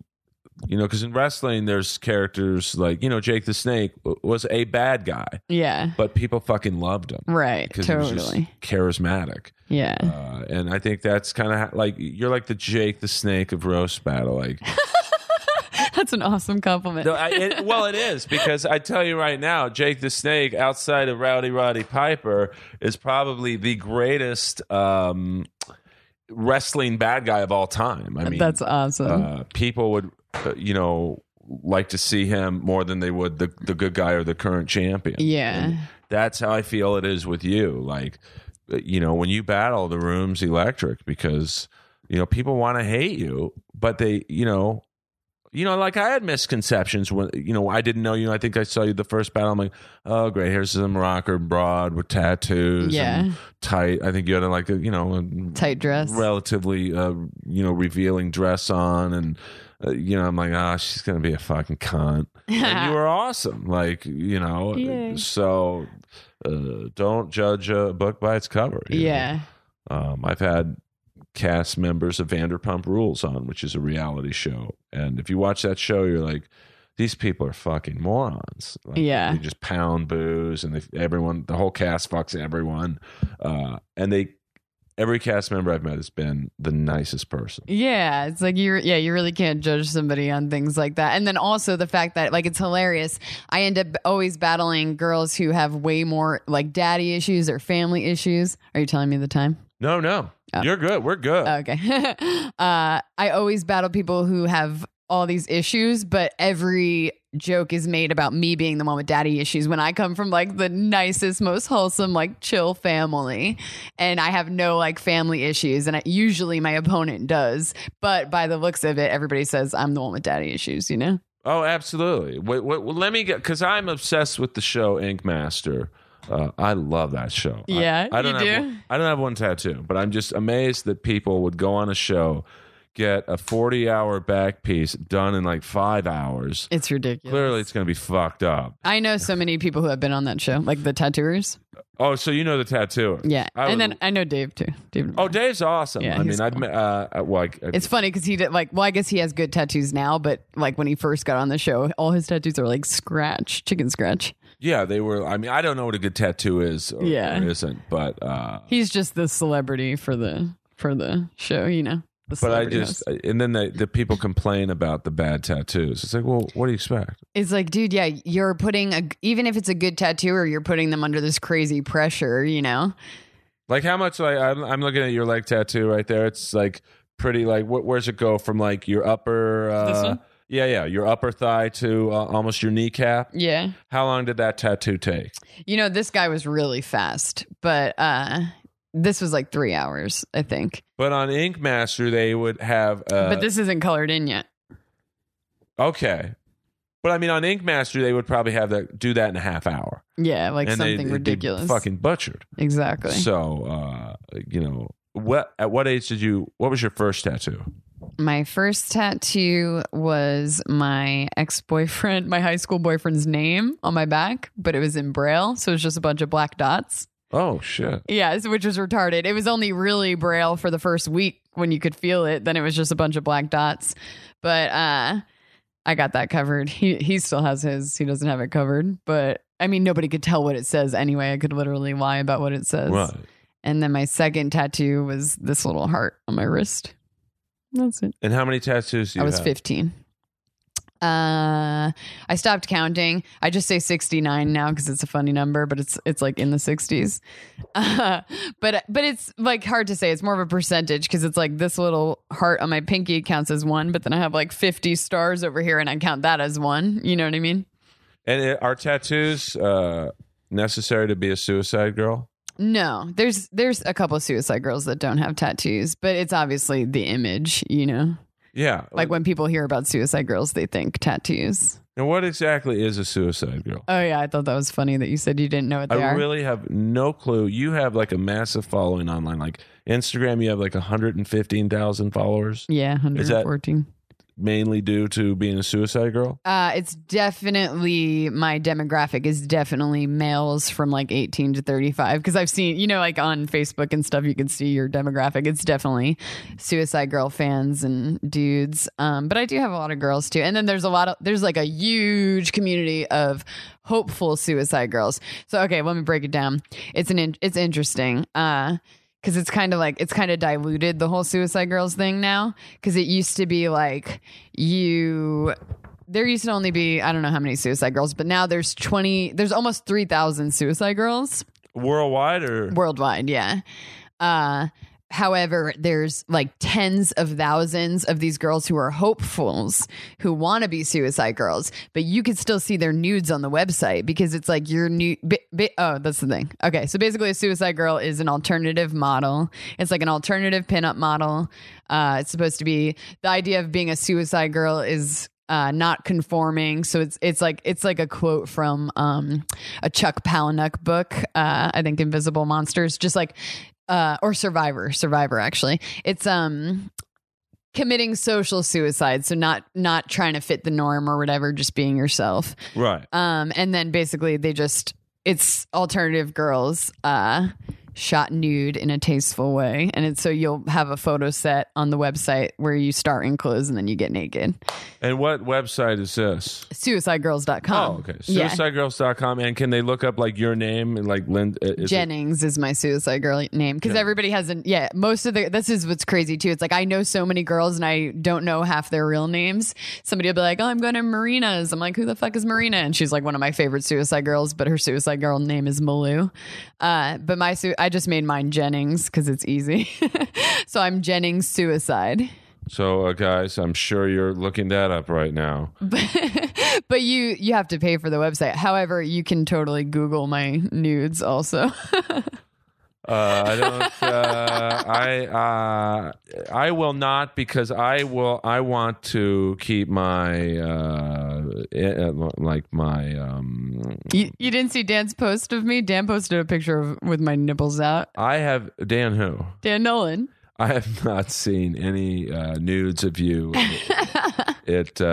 [SPEAKER 1] You know, because in wrestling, there's characters like you know Jake the Snake was a bad guy,
[SPEAKER 2] yeah,
[SPEAKER 1] but people fucking loved him
[SPEAKER 2] right,
[SPEAKER 1] because he was just
[SPEAKER 2] totally,
[SPEAKER 1] charismatic.
[SPEAKER 2] yeah.
[SPEAKER 1] Uh, and I think that's kind of like you're like the Jake the Snake of roast battle. Like, (laughs)
[SPEAKER 2] That's an awesome compliment.
[SPEAKER 1] no, I, it, well, it is because I tell you right now, Jake the Snake, outside of Rowdy Roddy Piper, is probably the greatest um, wrestling bad guy of all time. I mean,
[SPEAKER 2] That's awesome.
[SPEAKER 1] uh, people would, uh, you know, like to see him more than they would the the good guy or the current champion.
[SPEAKER 2] yeah,
[SPEAKER 1] And that's how I feel it is with you. Like, uh, you know, when you battle, the room's electric because you know people want to hate you, but they, you know. You know, like I had misconceptions when you know I didn't know you. I think I saw you the first battle. I'm like, oh great, here's some rocker broad with tattoos,
[SPEAKER 2] Yeah.
[SPEAKER 1] and tight. I think you had like a you know a
[SPEAKER 2] tight dress.
[SPEAKER 1] relatively uh, you know revealing dress on and uh, you know i'm like ah she's gonna be a fucking cunt (laughs) and you were awesome like you know
[SPEAKER 2] Yay.
[SPEAKER 1] so uh, don't judge a book by its cover
[SPEAKER 2] yeah,
[SPEAKER 1] um, i've had cast members of vanderpump rules on which is a reality show and if you watch that show you're like these people are fucking morons. Like,
[SPEAKER 2] Yeah.
[SPEAKER 1] they just pound booze, and they, everyone, the whole cast fucks everyone, uh, and they every cast member I've met has been the nicest person.
[SPEAKER 2] Yeah, it's like you're, yeah, you really can't judge somebody on things like that. And then also the fact that like it's hilarious. I end up always battling girls who have way more like daddy issues or family issues. Are you telling me the time?
[SPEAKER 1] No, no,
[SPEAKER 2] Oh.
[SPEAKER 1] you're good. We're good.
[SPEAKER 2] Okay. (laughs) uh I always battle people who have all these issues, but every joke is made about me being the one with daddy issues when I come from like the nicest, most wholesome, like chill family and I have no like family issues. And I, usually my opponent does, but by the looks of it, everybody says I'm the one with daddy issues, you know?
[SPEAKER 1] Oh, absolutely. Wait, wait, well, let me get because I'm obsessed with the show Ink Master. Uh, I love that show.
[SPEAKER 2] Yeah,
[SPEAKER 1] I, don't
[SPEAKER 2] you
[SPEAKER 1] have
[SPEAKER 2] do?
[SPEAKER 1] One, I don't have one tattoo, but I'm just amazed that people would go on a show, get a 40 hour back piece done in like five hours.
[SPEAKER 2] It's ridiculous.
[SPEAKER 1] Clearly, it's going to be fucked up.
[SPEAKER 2] I know so many people who have been on that show, like the tattooers.
[SPEAKER 1] Oh, so you know the tattooer?
[SPEAKER 2] Yeah.
[SPEAKER 1] I
[SPEAKER 2] and
[SPEAKER 1] would-
[SPEAKER 2] then I know Dave too. Dave
[SPEAKER 1] Oh, Dave's awesome.
[SPEAKER 2] Yeah,
[SPEAKER 1] I mean,
[SPEAKER 2] he's
[SPEAKER 1] I've
[SPEAKER 2] cool.
[SPEAKER 1] met. Uh, well, I, I-
[SPEAKER 2] It's funny because he did like well, I guess he has good tattoos now, but like when he first got on the show, all his tattoos are like scratch, chicken scratch.
[SPEAKER 1] Yeah, they were. I mean, I don't know what a good tattoo is or,
[SPEAKER 2] Yeah.
[SPEAKER 1] or isn't, but uh,
[SPEAKER 2] He's just the celebrity for the for the show, you know. The
[SPEAKER 1] but I just
[SPEAKER 2] host.
[SPEAKER 1] and then the the people complain about the bad tattoos. It's like, well, what do you expect?
[SPEAKER 2] it's like, dude, yeah, you're putting a even if it's a good tattooer, you're putting them under this crazy pressure, you know.
[SPEAKER 1] Like how much? Like I'm, I'm looking at your leg tattoo right there. It's like pretty. Like wh- where's it go from like your upper? Uh,
[SPEAKER 2] This one?
[SPEAKER 1] Yeah, yeah, your upper thigh to uh, almost your kneecap.
[SPEAKER 2] Yeah.
[SPEAKER 1] How long did that tattoo take?
[SPEAKER 2] You know, this guy was really fast, but uh this was like three hours, I think.
[SPEAKER 1] But on Ink Master, they would have. Uh,
[SPEAKER 2] but this isn't colored in yet.
[SPEAKER 1] okay, but I mean, on Ink Master, they would probably have that do that in a half hour,
[SPEAKER 2] Yeah, like
[SPEAKER 1] and they-
[SPEAKER 2] something
[SPEAKER 1] they'd be
[SPEAKER 2] ridiculous.
[SPEAKER 1] fucking butchered.
[SPEAKER 2] exactly.
[SPEAKER 1] So, uh, you know, what at what age did you? What was your first tattoo?
[SPEAKER 2] My first tattoo was my ex boyfriend, my high school boyfriend's name on my back, but it was in Braille. So it was just a bunch of black dots.
[SPEAKER 1] Oh shit!
[SPEAKER 2] Yes, which was retarded. It was only really Braille for the first week when you could feel it. Then it was just a bunch of black dots. But uh, I got that covered. He, he still has his, he doesn't have it covered. But I mean, nobody could tell what it says anyway. I could literally lie about what it says.
[SPEAKER 1] Right.
[SPEAKER 2] And then my second tattoo was this little heart on my wrist. That's it.
[SPEAKER 1] And how many tattoos do you
[SPEAKER 2] I was
[SPEAKER 1] have?
[SPEAKER 2] 15. Uh, I stopped counting. I just say 69 now because it's a funny number, but it's it's like in the 60s. Uh, (laughs) but but it's like hard to say. It's more of a percentage because it's like this little heart on my pinky counts as one, but then I have like 50 stars over here and I count that as one. You know what I mean?
[SPEAKER 1] And it, are tattoos uh, necessary to be a suicide girl?
[SPEAKER 2] No, there's there's a couple of suicide girls that don't have tattoos, but it's obviously the image, you know.
[SPEAKER 1] Yeah.
[SPEAKER 2] Like when people hear about suicide girls, they think tattoos.
[SPEAKER 1] And what exactly is a suicide girl?
[SPEAKER 2] Oh yeah, I thought that was funny that you said you didn't know what they
[SPEAKER 1] I
[SPEAKER 2] are.
[SPEAKER 1] really have no clue. You have like a massive following online. Like Instagram, you have like 115,000 followers,
[SPEAKER 2] yeah,
[SPEAKER 1] Is that-
[SPEAKER 2] 114.
[SPEAKER 1] Mainly due to being a suicide girl.
[SPEAKER 2] Uh, it's definitely my demographic is definitely males from like 18 to 35 because I've seen, you know, like on Facebook and stuff, you can see your demographic. It's definitely Suicide Girl fans and dudes. Um, but I do have a lot of girls too. And then there's a lot of, there's like a huge community of hopeful suicide girls. So, okay, let me break it down. It's an, in- it's interesting. Uh, because it's kind of like it's kind of diluted the whole suicide girls thing now. Because it used to be like you there used to only be i don't know how many suicide girls but now there's 20 there's almost 3000 suicide girls.
[SPEAKER 1] Worldwide or?
[SPEAKER 2] Worldwide yeah. Uh however there's like tens of thousands of these girls who are hopefuls who want to be suicide girls but you can still see their nudes on the website because it's like your new bi- bi- oh that's the thing okay so basically a suicide girl is an alternative model it's like an alternative pinup model uh it's supposed to be the idea of being a suicide girl is uh, not conforming. So it's it's like it's like a quote from um, a Chuck Palahniuk book. Uh, I think Invisible Monsters, just like uh, or Survivor, Survivor. Actually, it's um committing social suicide. So not not trying to fit the norm or whatever, just being yourself.
[SPEAKER 1] right?
[SPEAKER 2] Um, and then basically they just it's alternative girls uh shot nude in a tasteful way and it's so you'll have a photo set on the website where you start in clothes and then you get naked
[SPEAKER 1] And what website is this?
[SPEAKER 2] suicidegirls.com
[SPEAKER 1] Oh, okay.
[SPEAKER 2] yeah
[SPEAKER 1] Suicidegirls.com. And can they look up like your name and like Lynn? is
[SPEAKER 2] Jennings is my suicide girl name because everybody has an yeah. Most of the this is what's crazy too. It's like I know so many girls and I don't know half their real names. Somebody will be like, "Oh, I'm going to Marina's." I'm like, "Who the fuck is Marina?" And she's like one of my favorite suicide girls, but her suicide girl name is Malou. Uh, but my su- I just made mine Jennings because it's easy. (laughs) so I'm Jennings suicide.
[SPEAKER 1] so, uh, guys, I'm sure you're looking that up right now. (laughs)
[SPEAKER 2] but you you have to pay for the website. However, you can totally Google my nudes also. (laughs)
[SPEAKER 1] Uh, I don't. Uh, I uh, I will not because I will. I want to keep my uh, eh, like my. Um,
[SPEAKER 2] You, you didn't see Dan's post of me? Dan posted a picture of with my nipples out.
[SPEAKER 1] I have Dan who.
[SPEAKER 2] Dan Nolan.
[SPEAKER 1] I have not seen any uh, nudes of you. (laughs) it uh,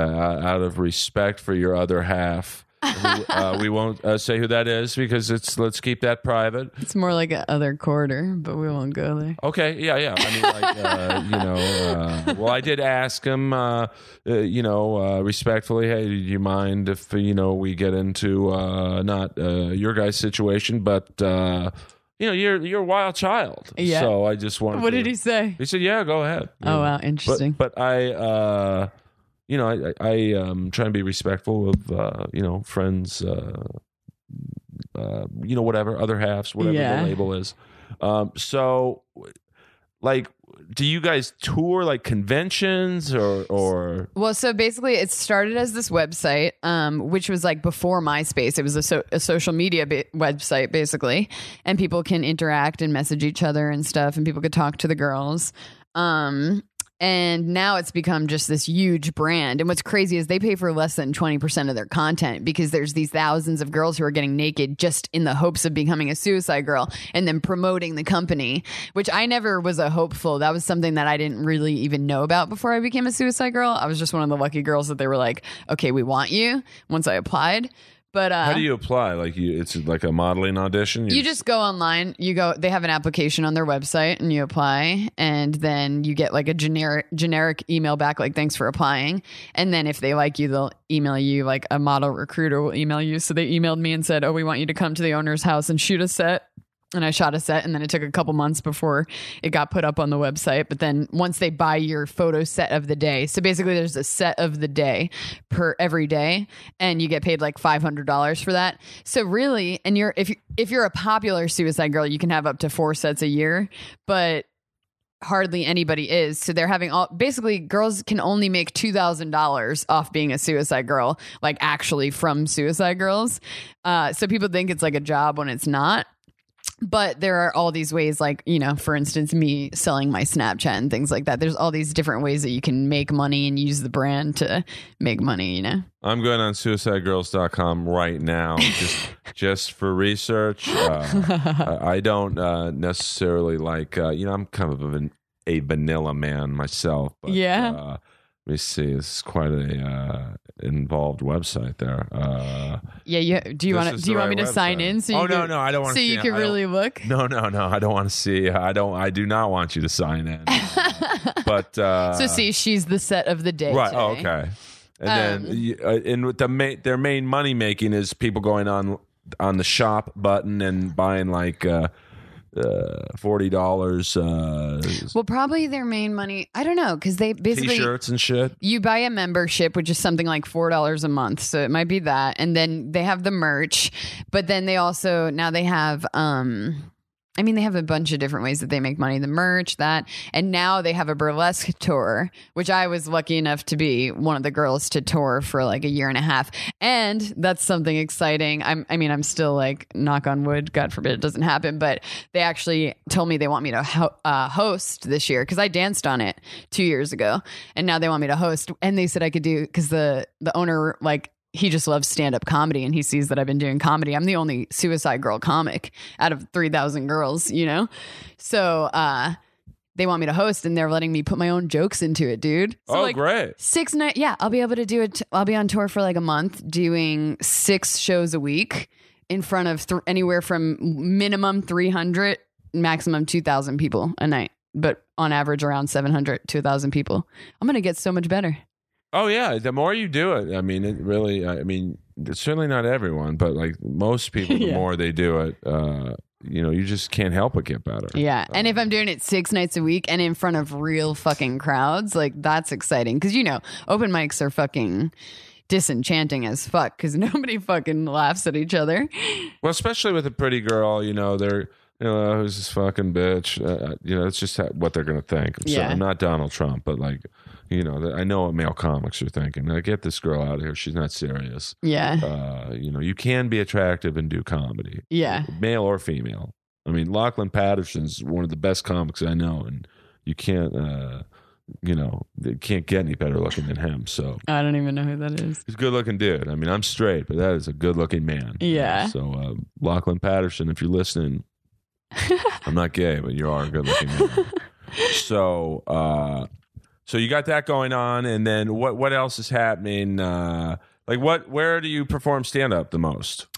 [SPEAKER 1] out of respect for your other half. Uh, we won't uh, say who that is because it's let's keep that private.
[SPEAKER 2] It's more like a other quarter, but we won't go there.
[SPEAKER 1] Okay, yeah, yeah. I mean, like, uh, you know, uh, well, I did ask him, uh, uh, you know, uh, respectfully, hey, do you mind if you know we get into uh, not uh, your guy's situation, but uh, you know, you're you're a wild child.
[SPEAKER 2] Yeah.
[SPEAKER 1] So I just wanted.
[SPEAKER 2] What
[SPEAKER 1] to-
[SPEAKER 2] did he say?
[SPEAKER 1] He said, "Yeah, go ahead."
[SPEAKER 2] Oh wow,
[SPEAKER 1] But
[SPEAKER 2] interesting.
[SPEAKER 1] but I, uh, you know, I I um try and be respectful of uh, you know friends, uh, uh, you know, whatever other halves, whatever
[SPEAKER 2] Yeah.
[SPEAKER 1] the label is. Um, so like, do you guys tour like conventions or or
[SPEAKER 2] Well, so basically, it started as this website, um, which was like before MySpace. It was a, so- a social media ba- website, basically, and people can interact and message each other and stuff, and people could talk to the girls. Um, and now it's become just this huge brand. And what's crazy is they pay for less than 20% of their content because there's these thousands of girls who are getting naked just in the hopes of becoming a suicide girl and then promoting the company, which I never was a hopeful. That was something that I didn't really even know about before I became a suicide girl. I was just one of the lucky girls that they were like, okay, we want you once I applied. But uh,
[SPEAKER 1] how do you apply? Like you, it's like a modeling audition.
[SPEAKER 2] you just go online. You go. They have an application on their website, and you apply, and then you get like a generic generic email back, like "Thanks for applying." And then if they like you, they'll email you. Like a model recruiter will email you. So they emailed me and said, "Oh, we want you to come to the owner's house and shoot a set." And I shot a set and then it took a couple months before it got put up on the website. But then once they buy your photo set of the day, so basically there's a set of the day per every day and you get paid like $500 for that. So really, and you're, if you if you're a popular suicide girl, you can have up to four sets a year, but hardly anybody is. So they're having all basically girls can only make two thousand dollars off being a suicide girl, like actually from suicide girls. Uh, so people think it's like a job when it's not. But there are all these ways, like, you know, for instance, me selling my Snapchat and things like that. There's all these different ways that you can make money and use the brand to make money, you know?
[SPEAKER 1] I'm going on suicidegirls.com right now just (laughs) just for research. Uh, I, don't uh, necessarily like, uh, you know, I'm kind of an, a vanilla man myself. But,
[SPEAKER 2] Yeah.
[SPEAKER 1] Uh, let me see. This is quite a uh, involved website there. Uh,
[SPEAKER 2] Yeah, you do you want do you
[SPEAKER 1] the
[SPEAKER 2] want me
[SPEAKER 1] right
[SPEAKER 2] to sign in so you
[SPEAKER 1] Oh, no,
[SPEAKER 2] can,
[SPEAKER 1] no, I don't wanna
[SPEAKER 2] so
[SPEAKER 1] see
[SPEAKER 2] you can really look?
[SPEAKER 1] no, no, no. I don't want to see. I don't. I do not want you to sign in. (laughs) but uh,
[SPEAKER 2] So see, she's the set of the day.
[SPEAKER 1] Right. Oh, okay. And
[SPEAKER 2] Um,
[SPEAKER 1] then, uh, and with the main, their main money making is people going on on the shop button and buying like uh, uh, forty dollars uh,
[SPEAKER 2] Well, probably their main money. I don't know because they basically
[SPEAKER 1] t-shirts and shit.
[SPEAKER 2] you buy a membership, which is something like four dollars a month. So it might be that, and then they have the merch. But then they also now they have. um I mean, they have a bunch of different ways that they make money. The merch, that, and now they have a burlesque tour, which I was lucky enough to be one of the girls to tour for like a year and a half, and that's something exciting. I'm, I mean, I'm still like knock on wood, God forbid it doesn't happen, but they actually told me they want me to ho- uh, host this year because I danced on it two years ago, and now they want me to host, and they said I could do because the the owner like he just loves stand up comedy and he sees that I've been doing comedy. I'm the only suicide girl comic out of 3,000 girls, you know? So, uh, they want me to host and they're letting me put my own jokes into it, dude. So
[SPEAKER 1] oh,
[SPEAKER 2] like
[SPEAKER 1] great!
[SPEAKER 2] six night, yeah, I'll be able to do it. I'll be on tour for like a month doing six shows a week in front of th- anywhere from minimum 300, maximum 2,000 people a night, but on average around 700 to 1,000 people. I'm going to get so much better.
[SPEAKER 1] Oh yeah, the more you do it, I mean, it really. I mean, it's certainly not everyone, but like most people, the (laughs)
[SPEAKER 2] Yeah.
[SPEAKER 1] more they do it, uh, you know, you just can't help but get better.
[SPEAKER 2] Yeah. And if I'm doing it six nights a week and in front of real fucking crowds, like that's exciting. Cause you know, open mics are fucking disenchanting as fuck because (laughs) nobody fucking laughs at each other.
[SPEAKER 1] Well, especially with a pretty girl, you know, they're you know, who's this fucking bitch? Uh, you know, it's just ha- what they're gonna think. So,
[SPEAKER 2] Yeah.
[SPEAKER 1] I'm not Donald Trump, but like, you know, I know what male comics are thinking. I get this girl out of here. She's not serious.
[SPEAKER 2] Yeah.
[SPEAKER 1] Uh, you know, you can be attractive and do comedy,
[SPEAKER 2] Yeah.
[SPEAKER 1] male or female. I mean, Lachlan Patterson's one of the best comics I know, and you can't, uh, you know, can't get any better looking than him. So
[SPEAKER 2] I don't even know who that is.
[SPEAKER 1] he's a good looking dude. I mean, I'm straight, but that is a good looking man.
[SPEAKER 2] Yeah.
[SPEAKER 1] So, uh, Lachlan Patterson, if you're listening, (laughs) I'm not gay, but you are a good looking man. (laughs) so, uh, so you got that going on, and then what? What else is happening? Uh, like, what? Where do you perform stand up the most?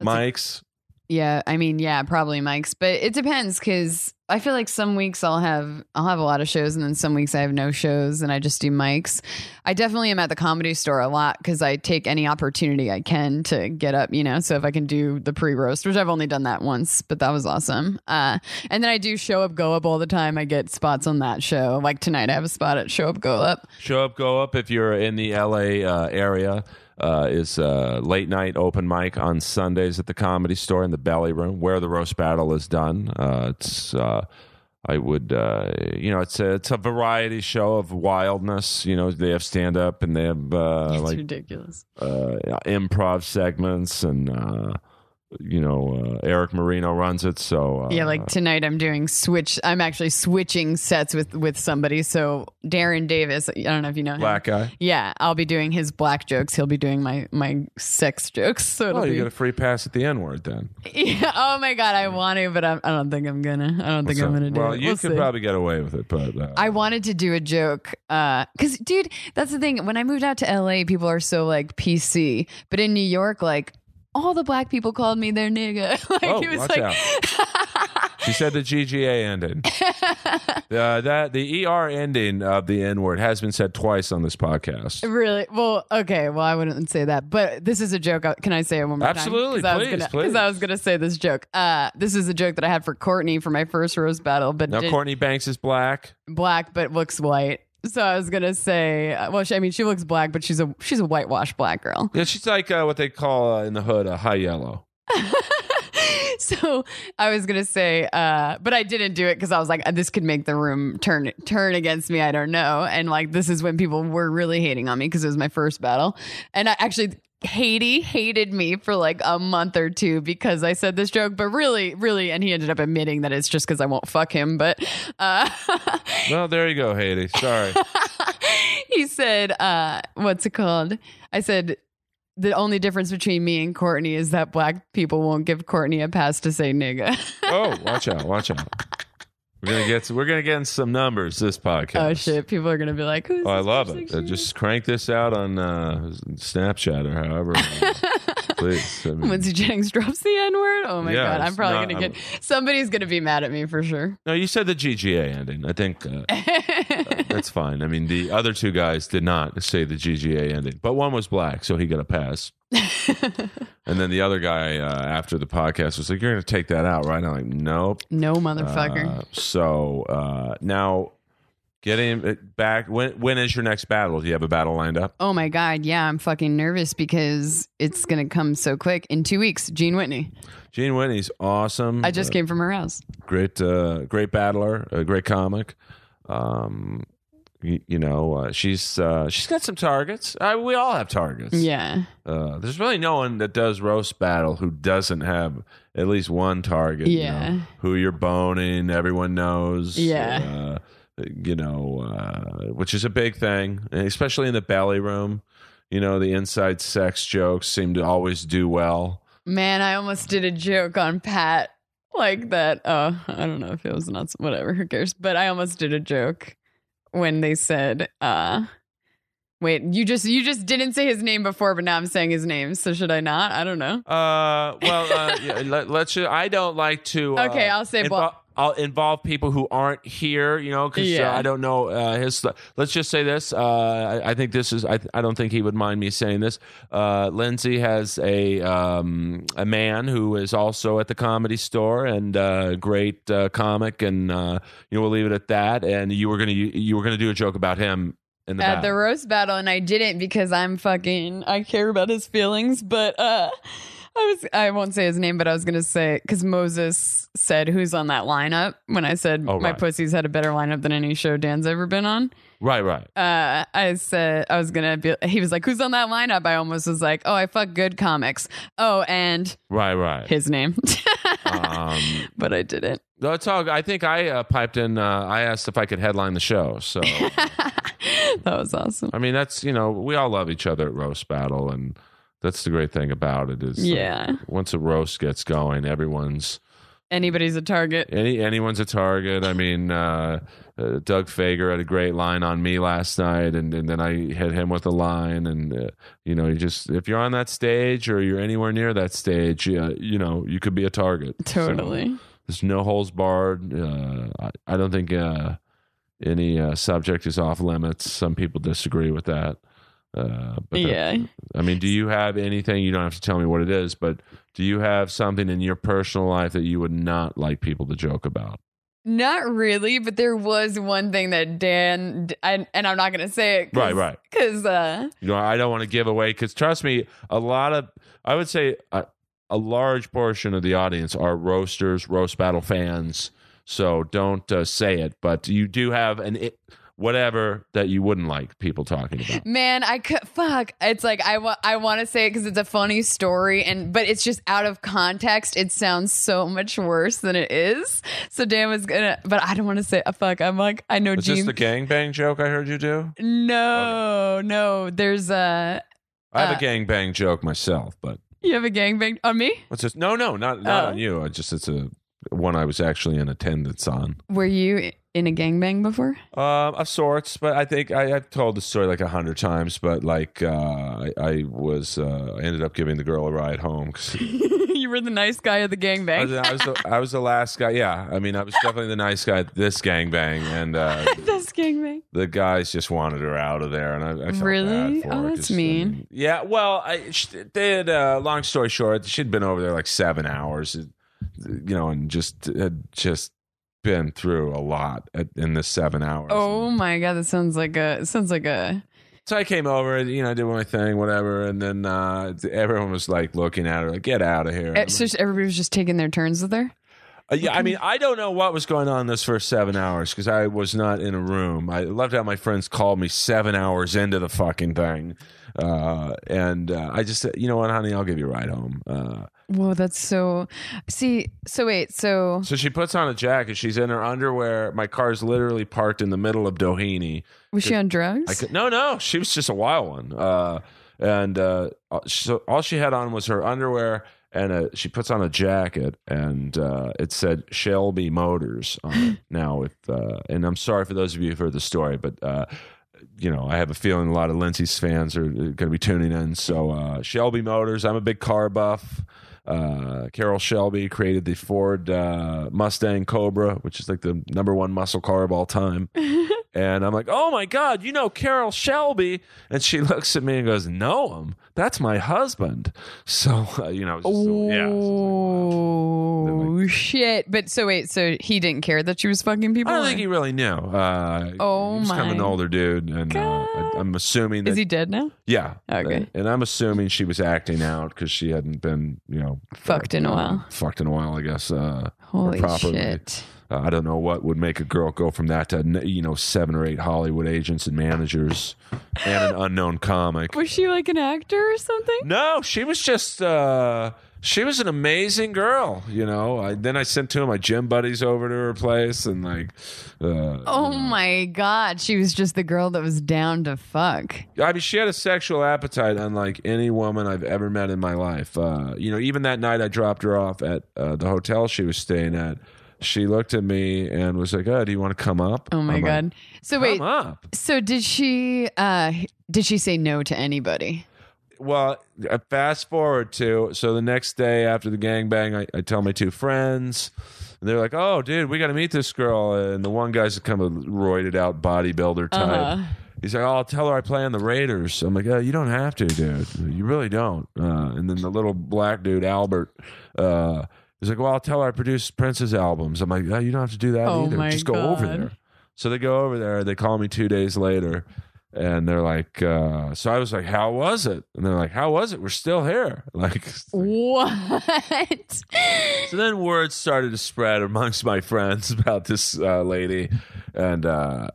[SPEAKER 1] Mike's.
[SPEAKER 2] Yeah, I mean, yeah, probably Mike's, but it depends because I feel like some weeks I'll have I'll have a lot of shows, and then some weeks I have no shows, and I just do Mike's. I definitely am at the comedy store a lot because I take any opportunity I can to get up, you know. So if I can do the pre roast, which I've only done that once, but that was awesome. Uh, and then I do show up, go up all the time. I get spots on that show. Like tonight, I have a spot at Show Up, Go Up.
[SPEAKER 1] Show up, go up. If you're in the LA uh, area, uh, is uh, late night open mic on Sundays at the Comedy Store in the Belly Room, where the roast battle is done. Uh, it's uh, I would uh, you know it's a it's a variety show of wildness. You know they have stand up and they have uh, like
[SPEAKER 2] ridiculous.
[SPEAKER 1] uh, improv segments and. Uh, you know, uh, Eric Marino runs it, so uh,
[SPEAKER 2] Yeah, like tonight I'm doing switch. I'm actually switching sets with with somebody. So Darren Davis, I don't know if you know him.
[SPEAKER 1] black guy.
[SPEAKER 2] Yeah, I'll be doing his black jokes. He'll be doing my my sex jokes. So
[SPEAKER 1] Oh, you
[SPEAKER 2] be.
[SPEAKER 1] get a free pass at the N word then.
[SPEAKER 2] yeah, (laughs) oh my god, I want to, but I'm, I don't think I'm gonna. I don't think I'm gonna do
[SPEAKER 1] well,
[SPEAKER 2] it.
[SPEAKER 1] you
[SPEAKER 2] We'll
[SPEAKER 1] could
[SPEAKER 2] see.
[SPEAKER 1] probably get away with it, but uh,
[SPEAKER 2] I wanted to do a joke because, dude, that's the thing. When I moved out to LA, people are so like PC, but in New York, like all the black people called me their nigga. (laughs) like
[SPEAKER 1] Oh,
[SPEAKER 2] it was
[SPEAKER 1] watch
[SPEAKER 2] like, (laughs)
[SPEAKER 1] She said the GGA ending. (laughs) uh, that the ER ending of the N word has been said twice on this podcast.
[SPEAKER 2] Really? Well, okay. Well, I wouldn't say that, but this is a joke. Can I say it one more
[SPEAKER 1] Absolutely,
[SPEAKER 2] time?
[SPEAKER 1] please,
[SPEAKER 2] Because. I was gonna say this joke. Uh, this is a joke that I had for Courtney for my first roast battle, but
[SPEAKER 1] Now
[SPEAKER 2] did-
[SPEAKER 1] Courtney Banks is black.
[SPEAKER 2] black but looks white. So I was gonna say, uh, well, she, I mean, she looks black, but she's a she's a whitewashed black girl.
[SPEAKER 1] Yeah, she's like uh, what they call uh, in the hood a high yellow. (laughs)
[SPEAKER 2] so I was gonna say, uh, but I didn't do it because I was like, this could make the room turn turn against me. I don't know, and like this is when people were really hating on me because it was my first battle, and I actually. Haiti hated me for like a month or two because I said this joke, but really, really, and he ended up admitting that it's just because I won't fuck him. But uh, (laughs)
[SPEAKER 1] Well, there you go, Haiti. Sorry. (laughs)
[SPEAKER 2] he said, uh, what's it called? I said, the only difference between me and Courtney is that black people won't give Courtney a pass to say nigga. (laughs)
[SPEAKER 1] oh, watch out! Watch out! We're gonna get we're gonna get in some numbers this podcast.
[SPEAKER 2] oh shit! People are gonna be like, "Who's?"
[SPEAKER 1] Oh, I love it. Uh, just crank this out on uh, Snapchat or however. (laughs) Please. I mean-
[SPEAKER 2] Lindsay Jennings drops the N word. Oh my
[SPEAKER 1] Yeah,
[SPEAKER 2] god! I'm probably
[SPEAKER 1] not-
[SPEAKER 2] gonna
[SPEAKER 1] I'm-
[SPEAKER 2] get somebody's gonna be mad at me for sure.
[SPEAKER 1] no, you said the GGA ending. I think uh, (laughs) (laughs) that's fine. I mean, the other two guys did not say the GGA ending, but one was black, so he got a pass. (laughs) and then the other guy uh, after the podcast was like, "You're going to take that out, right?" I'm like, "Nope."
[SPEAKER 2] no motherfucker.
[SPEAKER 1] Uh, so uh, now, getting it back. When when is your next battle? Do you have a battle lined up?
[SPEAKER 2] oh my god! Yeah, I'm fucking nervous because it's gonna come so quick. In two weeks, Gene Whitney.
[SPEAKER 1] Gene Whitney's awesome.
[SPEAKER 2] I just
[SPEAKER 1] Uh,
[SPEAKER 2] came from her house.
[SPEAKER 1] great, uh, great battler, a great comic. Um, you, you know, uh, she's uh, she's got some targets. Uh, we all have targets.
[SPEAKER 2] Yeah.
[SPEAKER 1] Uh, there's really no one that does roast battle who doesn't have at least one target. you
[SPEAKER 2] Yeah.
[SPEAKER 1] know, who you're boning, everyone knows.
[SPEAKER 2] Yeah.
[SPEAKER 1] Uh, you know, uh, which is a big thing, especially in the belly room. You know, the inside sex jokes seem to always do well.
[SPEAKER 2] Man, I almost did a joke on Pat like that. Oh, I don't know if it was nuts. Whatever, who cares? But I almost did a joke when they said, uh wait, you just you just didn't say his name before, but now I'm saying his name. So should I not? I don't know.
[SPEAKER 1] Uh, well, uh, yeah, (laughs) let, let's. ju- I don't like to. Uh,
[SPEAKER 2] Okay, I'll say ball-
[SPEAKER 1] I'll involve people who aren't here. You know, because
[SPEAKER 2] Yeah.
[SPEAKER 1] uh, I don't know uh, his. Let's just say this. Uh, I, I think this is. I, I don't think he would mind me saying this. Uh, Lindsay has a um, a man who is also at the comedy store and uh, great uh, comic, and uh, you know we'll leave it at that. And you were gonna you, you were gonna do a joke about him in the
[SPEAKER 2] At
[SPEAKER 1] back.
[SPEAKER 2] the roast battle, and I didn't because I'm fucking I care about his feelings, but uh I was I won't say his name, but I was gonna say because Moses said who's on that lineup when I said
[SPEAKER 1] Oh,
[SPEAKER 2] my
[SPEAKER 1] right.
[SPEAKER 2] pussy's had a better lineup than any show Dan's ever been on.
[SPEAKER 1] right, right.
[SPEAKER 2] uh, I said I was gonna be. He was like, "Who's on that lineup?" I almost was like, "Oh, I fuck good comics." Oh, and
[SPEAKER 1] Right, right.
[SPEAKER 2] his name, (laughs)
[SPEAKER 1] Um,
[SPEAKER 2] but I didn't.
[SPEAKER 1] No, it's all. I think I uh, piped in. Uh, I asked if I could headline the show. So (laughs)
[SPEAKER 2] that was awesome.
[SPEAKER 1] I mean, that's you know, we all love each other at roast battle, and that's the great thing about it is, uh,
[SPEAKER 2] Yeah.
[SPEAKER 1] once a roast gets going, everyone's
[SPEAKER 2] Anybody's a target.
[SPEAKER 1] any anyone's a target. I mean, uh, uh, Doug Fager had a great line on me last night, and, and then I hit him with a line, and uh, you know, you just if you're on that stage or you're anywhere near that stage, you know, you could be a target. So,
[SPEAKER 2] Totally.
[SPEAKER 1] there's no holes barred. Uh, I, I don't think uh, any uh, subject is off limits. Some people disagree with that. Uh, but
[SPEAKER 2] yeah.
[SPEAKER 1] I mean, do you have anything? You don't have to tell me what it is, but do you have something in your personal life that you would not like people to joke about?
[SPEAKER 2] Not really, but there was one thing that Dan and, and I'm not gonna say it.
[SPEAKER 1] Right, right.
[SPEAKER 2] Because uh,
[SPEAKER 1] You know, I don't want to give away because trust me, a lot of I would say a, a large portion of the audience are roasters, roast battle fans. So don't uh, say it, but you do have an it, whatever that you wouldn't like people talking about.
[SPEAKER 2] Man, I could fuck. It's like I want I want to say it because it's a funny story, and but it's just out of context. It sounds so much worse than it is. So Dan was gonna, but I don't want to say uh, fuck. I'm like I know
[SPEAKER 1] Is
[SPEAKER 2] Gene.
[SPEAKER 1] this the gangbang joke I heard you do?
[SPEAKER 2] no, no. There's a
[SPEAKER 1] I have
[SPEAKER 2] Uh,
[SPEAKER 1] a gangbang joke myself, but
[SPEAKER 2] you have a gangbang on me.
[SPEAKER 1] what's this? No, no, not not
[SPEAKER 2] Oh.
[SPEAKER 1] on you. I just it's a one I was actually in attendance on.
[SPEAKER 2] Were you in a gangbang before?
[SPEAKER 1] Um, of sorts, but I think I, I've told the story like a hundred times. But like, uh, I, I was, uh, I ended up giving the girl a ride home 'cause (laughs) (laughs)
[SPEAKER 2] you were the nice guy of the
[SPEAKER 1] I
[SPEAKER 2] gangbang.
[SPEAKER 1] was, I was, the, I was the last guy. Yeah, I mean, I was definitely the nice guy at this gangbang, and uh, (laughs)
[SPEAKER 2] this gangbang.
[SPEAKER 1] the guys just wanted her out of there, and I, I
[SPEAKER 2] Really? Oh,
[SPEAKER 1] her,
[SPEAKER 2] that's
[SPEAKER 1] I
[SPEAKER 2] mean.
[SPEAKER 1] yeah, well, I they had. Uh, long story short, she'd been over there like seven hours, you know, and just had just been through a lot at, in the seven hours.
[SPEAKER 2] Oh my god, that sounds like a it sounds like a
[SPEAKER 1] So I came over, you know, I did my thing, whatever, and then uh, everyone was like looking at her, like, "Get out of here!"
[SPEAKER 2] Eh, so everybody was just taking their turns with her.
[SPEAKER 1] Uh, yeah, I mean, I don't know what was going on this first seven hours because I was not in a room. I loved how my friends called me seven hours into the fucking thing, uh, and uh, I just said, "You know what, honey, I'll give you a ride home." Uh,
[SPEAKER 2] Whoa, that's so. See, so wait, so
[SPEAKER 1] so she puts on a jacket. She's in her underwear. My car's literally parked in the middle of Doheny.
[SPEAKER 2] was she on drugs?
[SPEAKER 1] I could, no, no, she was just a wild one. Uh, and uh, so all she had on was her underwear, and a, she puts on a jacket, and uh, it said Shelby Motors on it. (gasps) now, if uh, and I'm sorry for those of you who've heard the story, but. Uh, you know, I have a feeling a lot of Lindsey's fans are going to be tuning in. So, uh, Shelby Motors, I'm a big car buff. Uh, Carroll Shelby created the Ford uh, Mustang Cobra, which is like the number one muscle car of all time. (laughs) and I'm like, oh my God, you know Carroll Shelby? And she (laughs) looks at me and goes, know him. That's my husband. (laughs) So, uh, you know, just, yeah.
[SPEAKER 2] Oh shit! But so wait, so he didn't care that she was fucking people.
[SPEAKER 1] I don't think he really knew. Uh,
[SPEAKER 2] Oh
[SPEAKER 1] he was kind of an older dude, and uh, I, I'm assuming that
[SPEAKER 2] Is he dead now?
[SPEAKER 1] Yeah.
[SPEAKER 2] Okay.
[SPEAKER 1] And I'm assuming she was acting out because she hadn't been, you know,
[SPEAKER 2] Fucked in a while.
[SPEAKER 1] Fucked in a while, I guess. Uh,
[SPEAKER 2] Holy shit!
[SPEAKER 1] Uh, I don't know what would make a girl go from that to, you know, seven or eight Hollywood agents and managers and an unknown comic.
[SPEAKER 2] Was she like an actor or something?
[SPEAKER 1] No, she was just. Uh, she was an amazing girl, you know. I, then I sent two of my gym buddies over to her place, and like, uh,
[SPEAKER 2] Oh my god, she was just the girl that was down to fuck.
[SPEAKER 1] I mean, she had a sexual appetite unlike any woman I've ever met in my life. Uh, you know, even that night I dropped her off at uh, the hotel she was staying at. She looked at me and was like, "Oh, do you want to come up?"
[SPEAKER 2] Oh my
[SPEAKER 1] I'm like,
[SPEAKER 2] god. So
[SPEAKER 1] Come
[SPEAKER 2] wait,
[SPEAKER 1] up.
[SPEAKER 2] so did she? uh Did she say no to anybody?
[SPEAKER 1] Well, uh, fast forward to so the next day after the gangbang, I, I tell my two friends, and they're like, "Oh, dude, we got to meet this girl." And the one guy's kind of roided out bodybuilder type.
[SPEAKER 2] Uh-huh.
[SPEAKER 1] He's like, "Oh, I'll tell her I play on the Raiders." I'm like, "Oh, you don't have to, dude. You really don't." Uh, and then the little black dude, Albert, uh, he's like, "Well, I'll tell her I produced Prince's albums." I'm like, "Oh, you don't have to do that
[SPEAKER 2] Oh
[SPEAKER 1] either.
[SPEAKER 2] my
[SPEAKER 1] Just go over
[SPEAKER 2] God.
[SPEAKER 1] there." So they go over there. They call me two days later, and they're like, uh, "So I was like, how was it?" And they're like, "How was it? We're still here." (laughs) Like,
[SPEAKER 2] What?
[SPEAKER 1] so then words started to spread amongst my friends (laughs) about this uh, lady, and uh,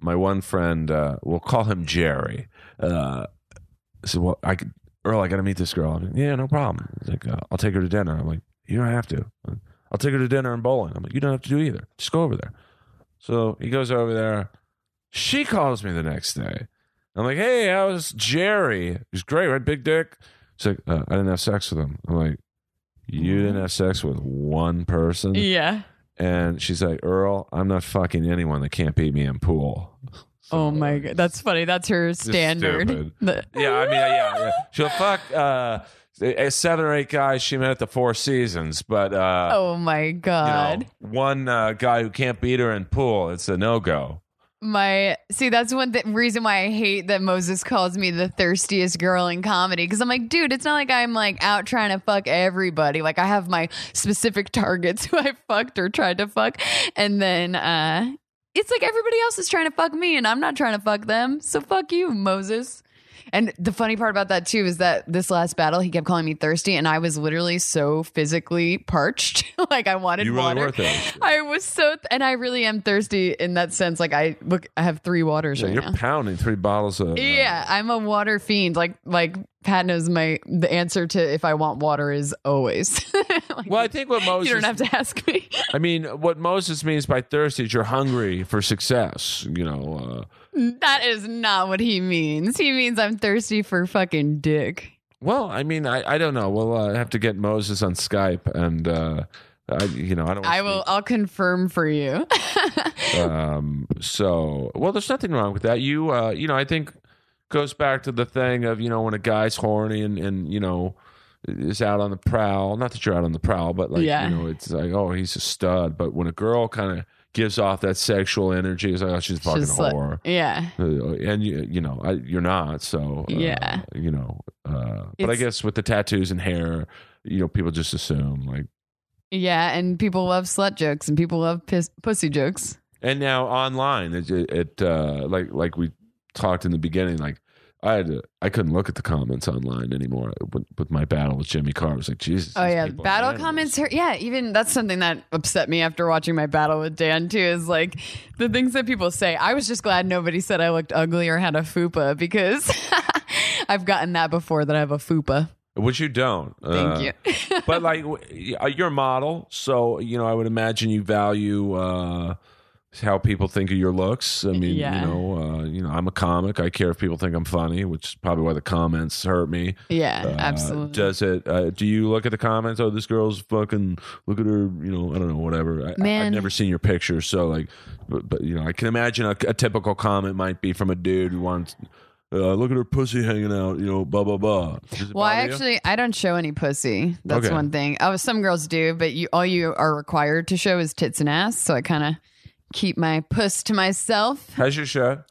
[SPEAKER 1] my one friend, uh, we'll call him Jerry. Uh, said, "Well, I could, Earl, I got to meet this girl." I'm like, "Yeah, no problem." He's like, uh, "I'll take her to dinner." I'm like, "You don't have to." I'll take her to dinner and bowling. I'm like, "You don't have to do either. Just go over there." So he goes over there. She calls me the next day. I'm like, "Hey, how's Jerry?" He's great, right? Big dick. She's like, uh, "I didn't have sex with him." I'm like, "You didn't have sex with one person?"
[SPEAKER 2] yeah.
[SPEAKER 1] And she's like, Earl, I'm not fucking anyone that can't beat me in pool.
[SPEAKER 2] Oh my god, that's funny. That's her standard. The-
[SPEAKER 1] Yeah, I mean, yeah, yeah. She'll fuck uh, seven or eight guys she met at the Four Seasons, but uh,
[SPEAKER 2] oh my
[SPEAKER 1] you
[SPEAKER 2] god.
[SPEAKER 1] know, one uh, guy who can't beat her in pool, it's a no go.
[SPEAKER 2] My see, that's one th- reason why I hate that Moses calls me the thirstiest girl in comedy because I'm like, dude, it's not like I'm like out trying to fuck everybody. Like I have my specific (laughs) targets who I fucked or tried to fuck, and then uh it's like everybody else is trying to fuck me, and I'm not trying to fuck them. So fuck you, Moses. And the funny part about that too is that this last battle, he kept calling me thirsty, and I was literally so physically parched, (laughs) like I wanted
[SPEAKER 1] You really
[SPEAKER 2] water. I was so, th- and I really am thirsty in that sense. Like I look, I have three waters
[SPEAKER 1] Yeah,
[SPEAKER 2] right
[SPEAKER 1] you're
[SPEAKER 2] now.
[SPEAKER 1] pounding three bottles of. uh,
[SPEAKER 2] Yeah, I'm a water fiend. Like like Pat knows my the answer to if I want water is always. (laughs) Like,
[SPEAKER 1] well, I think what Moses.
[SPEAKER 2] you don't have to ask me.
[SPEAKER 1] I mean, what Moses means by thirsty is you're hungry for success. You know. Uh,
[SPEAKER 2] that is not what he means. He means I'm thirsty for fucking dick.
[SPEAKER 1] Well, I mean, I, I don't know. We'll uh, have to get Moses on Skype and uh, I, you know, I don't.
[SPEAKER 2] I will. I'll confirm for you. (laughs)
[SPEAKER 1] Um, so, well, there's nothing wrong with that. You, uh, you know, I think goes back to the thing of you know when a guy's horny and and you know is out on the prowl. Not that you're out on the prowl, but like
[SPEAKER 2] Yeah.
[SPEAKER 1] you know, it's like oh he's a stud. But when a girl kind of gives off that sexual energy, it's like oh she's a fucking
[SPEAKER 2] like-
[SPEAKER 1] whore.
[SPEAKER 2] yeah.
[SPEAKER 1] Uh, and you, you know, I, you're not. So uh,
[SPEAKER 2] Yeah.
[SPEAKER 1] you know. Uh, but I guess with the tattoos and hair, you know, people just assume like.
[SPEAKER 2] Yeah, and people love slut jokes and people love piss, pussy jokes.
[SPEAKER 1] And now online, it, it, it uh, like like we talked in the beginning, like I had to, I couldn't look at the comments online anymore with, with my battle with Jimmy Carr. I was like, Jesus.
[SPEAKER 2] Oh yeah, battle comments hurt. Yeah, even that's something that upset me after watching my battle with Dan too. Is like the things that people say. I was just glad nobody said I looked ugly or had a fupa because (laughs) I've gotten that before that I have a fupa.
[SPEAKER 1] which you don't.
[SPEAKER 2] Thank
[SPEAKER 1] Uh,
[SPEAKER 2] you.
[SPEAKER 1] but like w- uh, you're a model, so you know I would imagine you value uh, how people think of your looks. I mean,
[SPEAKER 2] Yeah.
[SPEAKER 1] you know, uh, you know, I'm a comic. I care if people think I'm funny, which is probably why the comments hurt me.
[SPEAKER 2] yeah,
[SPEAKER 1] Uh,
[SPEAKER 2] absolutely.
[SPEAKER 1] Does it? Uh, do you look at the comments? Oh, this girl's fucking. Look at her. You know, I don't know, whatever. I,
[SPEAKER 2] Man.
[SPEAKER 1] I've never seen your picture, so like, but, but you know, I can imagine a, a typical comment might be from a dude who wants. Uh, look at her pussy hanging out. You know, blah blah blah.
[SPEAKER 2] Well, I
[SPEAKER 1] bother you?
[SPEAKER 2] actually I don't show any pussy. That's
[SPEAKER 1] Okay.
[SPEAKER 2] one thing. Oh, some girls do, but you all you are required to show is tits and ass. So I kind of keep my puss to myself. (laughs)
[SPEAKER 1] How's your show?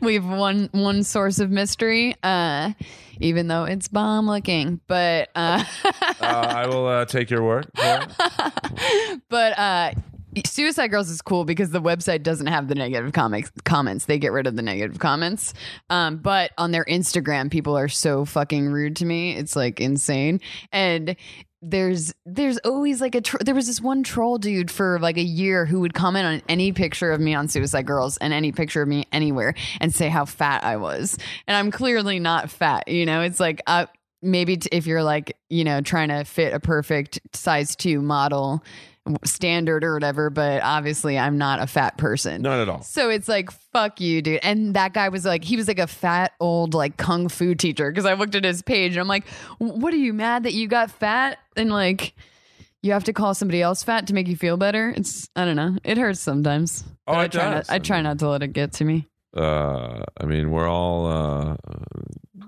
[SPEAKER 2] we have one one source of mystery, uh, even though it's bomb looking. But uh, (laughs)
[SPEAKER 1] uh, I will uh, take your word. (laughs)
[SPEAKER 2] but uh, Suicide Girls is cool because the website doesn't have the negative comics comments. They get rid of the negative comments. Um, but on their Instagram, people are so fucking rude to me. It's like insane. And there's there's always like a there was this one troll dude for like a year who would comment on any picture of me on Suicide Girls and any picture of me anywhere and say how fat I was. And I'm clearly not fat. You know, it's like uh, maybe t- if you're like you know trying to fit a perfect size two model standard or whatever, but obviously I'm not a fat person.
[SPEAKER 1] Not at all.
[SPEAKER 2] So it's like, fuck you, dude. And that guy was like, he was like a fat old like kung fu teacher. Cause I looked at his page and I'm like, what are you mad that you got fat? And like, you have to call somebody else fat to make you feel better. It's, I don't know. It hurts sometimes.
[SPEAKER 1] Oh,
[SPEAKER 2] I try. Not, I try not to let it get to me.
[SPEAKER 1] uh, I mean, we're all, uh,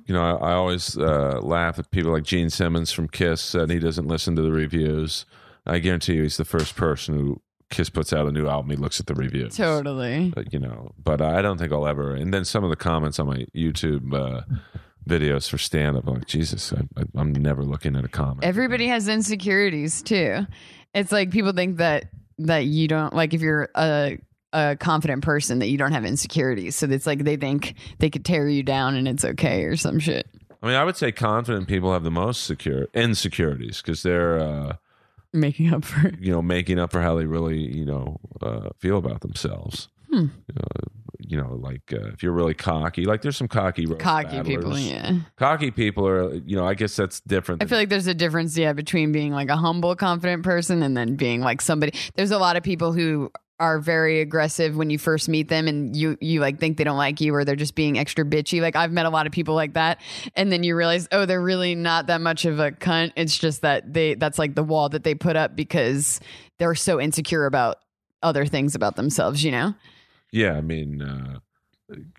[SPEAKER 1] you know, I, I always uh, laugh at people like Gene Simmons from Kiss and he doesn't listen to the reviews. I guarantee you, he's the first person who Kiss puts out a new album. He looks at the reviews.
[SPEAKER 2] Totally.
[SPEAKER 1] But, you know, but I don't think I'll ever. And then some of the comments on my YouTube uh, videos for stand up, I'm like, Jesus, I, I, I'm never looking at a comment.
[SPEAKER 2] Everybody has insecurities too. It's like people think that that you don't like if you're a a confident person that you don't have insecurities. So it's like they think they could tear you down and it's okay or some shit.
[SPEAKER 1] I mean, I would say confident people have the most secure insecurities because they're. Uh,
[SPEAKER 2] Making up for
[SPEAKER 1] you know, making up for how they really, you know, uh, feel about themselves.
[SPEAKER 2] Hmm.
[SPEAKER 1] Uh, you know, like uh, if you're really cocky, like there's some cocky,
[SPEAKER 2] cocky people. Yeah,
[SPEAKER 1] Cocky people are, you know, I guess that's different.
[SPEAKER 2] I feel like there's a difference, yeah, between being like a humble, confident person and then being like somebody. There's a lot of people who are very aggressive when you first meet them and you you like think they don't like you or they're just being extra bitchy. Like i've met a lot of people like that. And then you realize oh they're really not that much of a cunt. It's just that they that's like the wall that they put up because they're so insecure about other things about themselves you know?
[SPEAKER 1] Yeah, I mean, uh,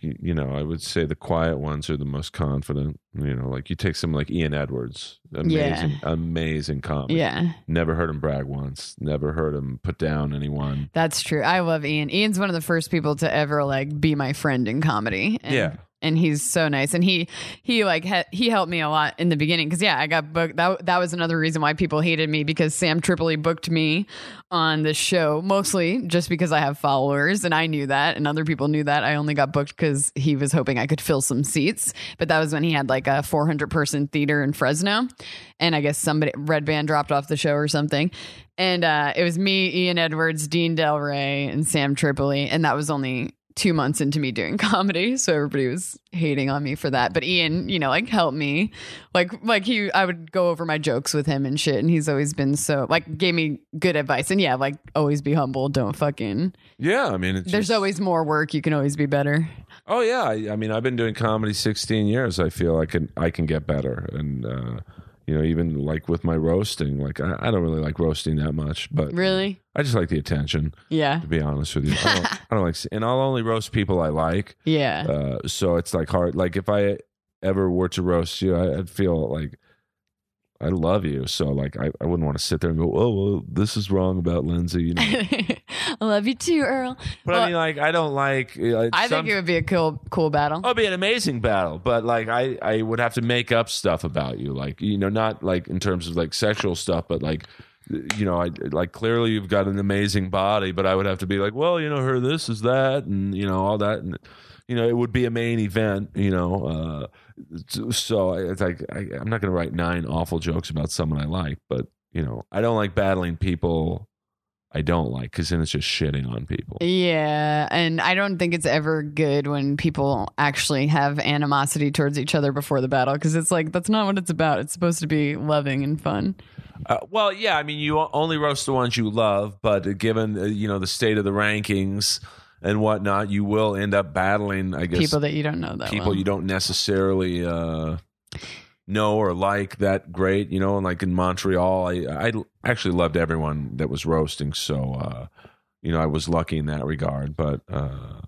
[SPEAKER 1] you, know, I would say the quiet ones are the most confident. You know, like you take someone like Ian Edwards, amazing, amazing comic.
[SPEAKER 2] yeah
[SPEAKER 1] Never heard him brag once. Never heard him put down anyone.
[SPEAKER 2] that's true i love ian ian's one of the first people to ever like be my friend in comedy and,
[SPEAKER 1] Yeah.
[SPEAKER 2] And he's so nice. And he he like he helped me a lot in the beginning because yeah i got booked. That, that was another reason why people hated me because sam tripoli booked me on the show mostly just because i have followers and i knew that and other people knew that. I only got booked because he was hoping i could fill some seats. But that was when he had like a 400 person theater in fresno and i guess somebody Redban dropped off the show or something. And uh, it was me ian edwards Dean Delray and sam tripoli. And that was only two months into me doing (laughs) comedy so everybody was hating on me for that. But ian you know like helped me. Like like he i would go over my jokes with him and shit and he's always been so like gave me good advice. And yeah like always be humble. Don't fucking
[SPEAKER 1] Yeah, I mean, it's
[SPEAKER 2] there's
[SPEAKER 1] just-
[SPEAKER 2] always more work. You can always be better.
[SPEAKER 1] Oh yeah, I, I mean, I've been doing comedy 16 years. I feel I can I can get better, and uh, You know, even like with my roasting, like I, I don't really like roasting that much, but
[SPEAKER 2] Really?
[SPEAKER 1] I just like the attention.
[SPEAKER 2] Yeah.
[SPEAKER 1] To be honest with you, I don't, I don't like, and I'll only roast people I like.
[SPEAKER 2] Yeah.
[SPEAKER 1] Uh, so it's like hard. Like if I ever were to roast you, I, I'd feel like I love you. So like I, I wouldn't want to sit there and go, oh well, this is wrong about Lindsey. You know?
[SPEAKER 2] I (laughs) love you too, Earl.
[SPEAKER 1] But
[SPEAKER 2] Well,
[SPEAKER 1] I mean, like I don't like. Uh,
[SPEAKER 2] I
[SPEAKER 1] some-
[SPEAKER 2] think it would be a cool, cool battle.
[SPEAKER 1] Oh, it'd be an amazing battle, but like I, I would have to make up stuff about you, like you know, not like in terms of like sexual stuff, but like you know, I like clearly you've got an amazing body, but I would have to be like, well, you know, her this is that, and you know, all that, and you know, it would be a main event, you know. Uh, so it's like I, I'm not going to write nine awful jokes about someone I like, but you know, I don't like battling people I don't like because then it's just shitting on people.
[SPEAKER 2] Yeah, and I don't think it's ever good when people actually have animosity towards each other before the battle because it's like that's not what it's about. It's supposed to be loving and fun.
[SPEAKER 1] Uh, well, yeah, I mean, you only roast the ones you love, but given uh, you know the state of the rankings and whatnot, you will end up battling. I guess
[SPEAKER 2] People that you don't know that
[SPEAKER 1] people
[SPEAKER 2] well.
[SPEAKER 1] you don't necessarily uh, know or like that great. You know, and like in Montreal, I, I actually loved everyone that was roasting. So, uh, you know, I was lucky in that regard. But uh,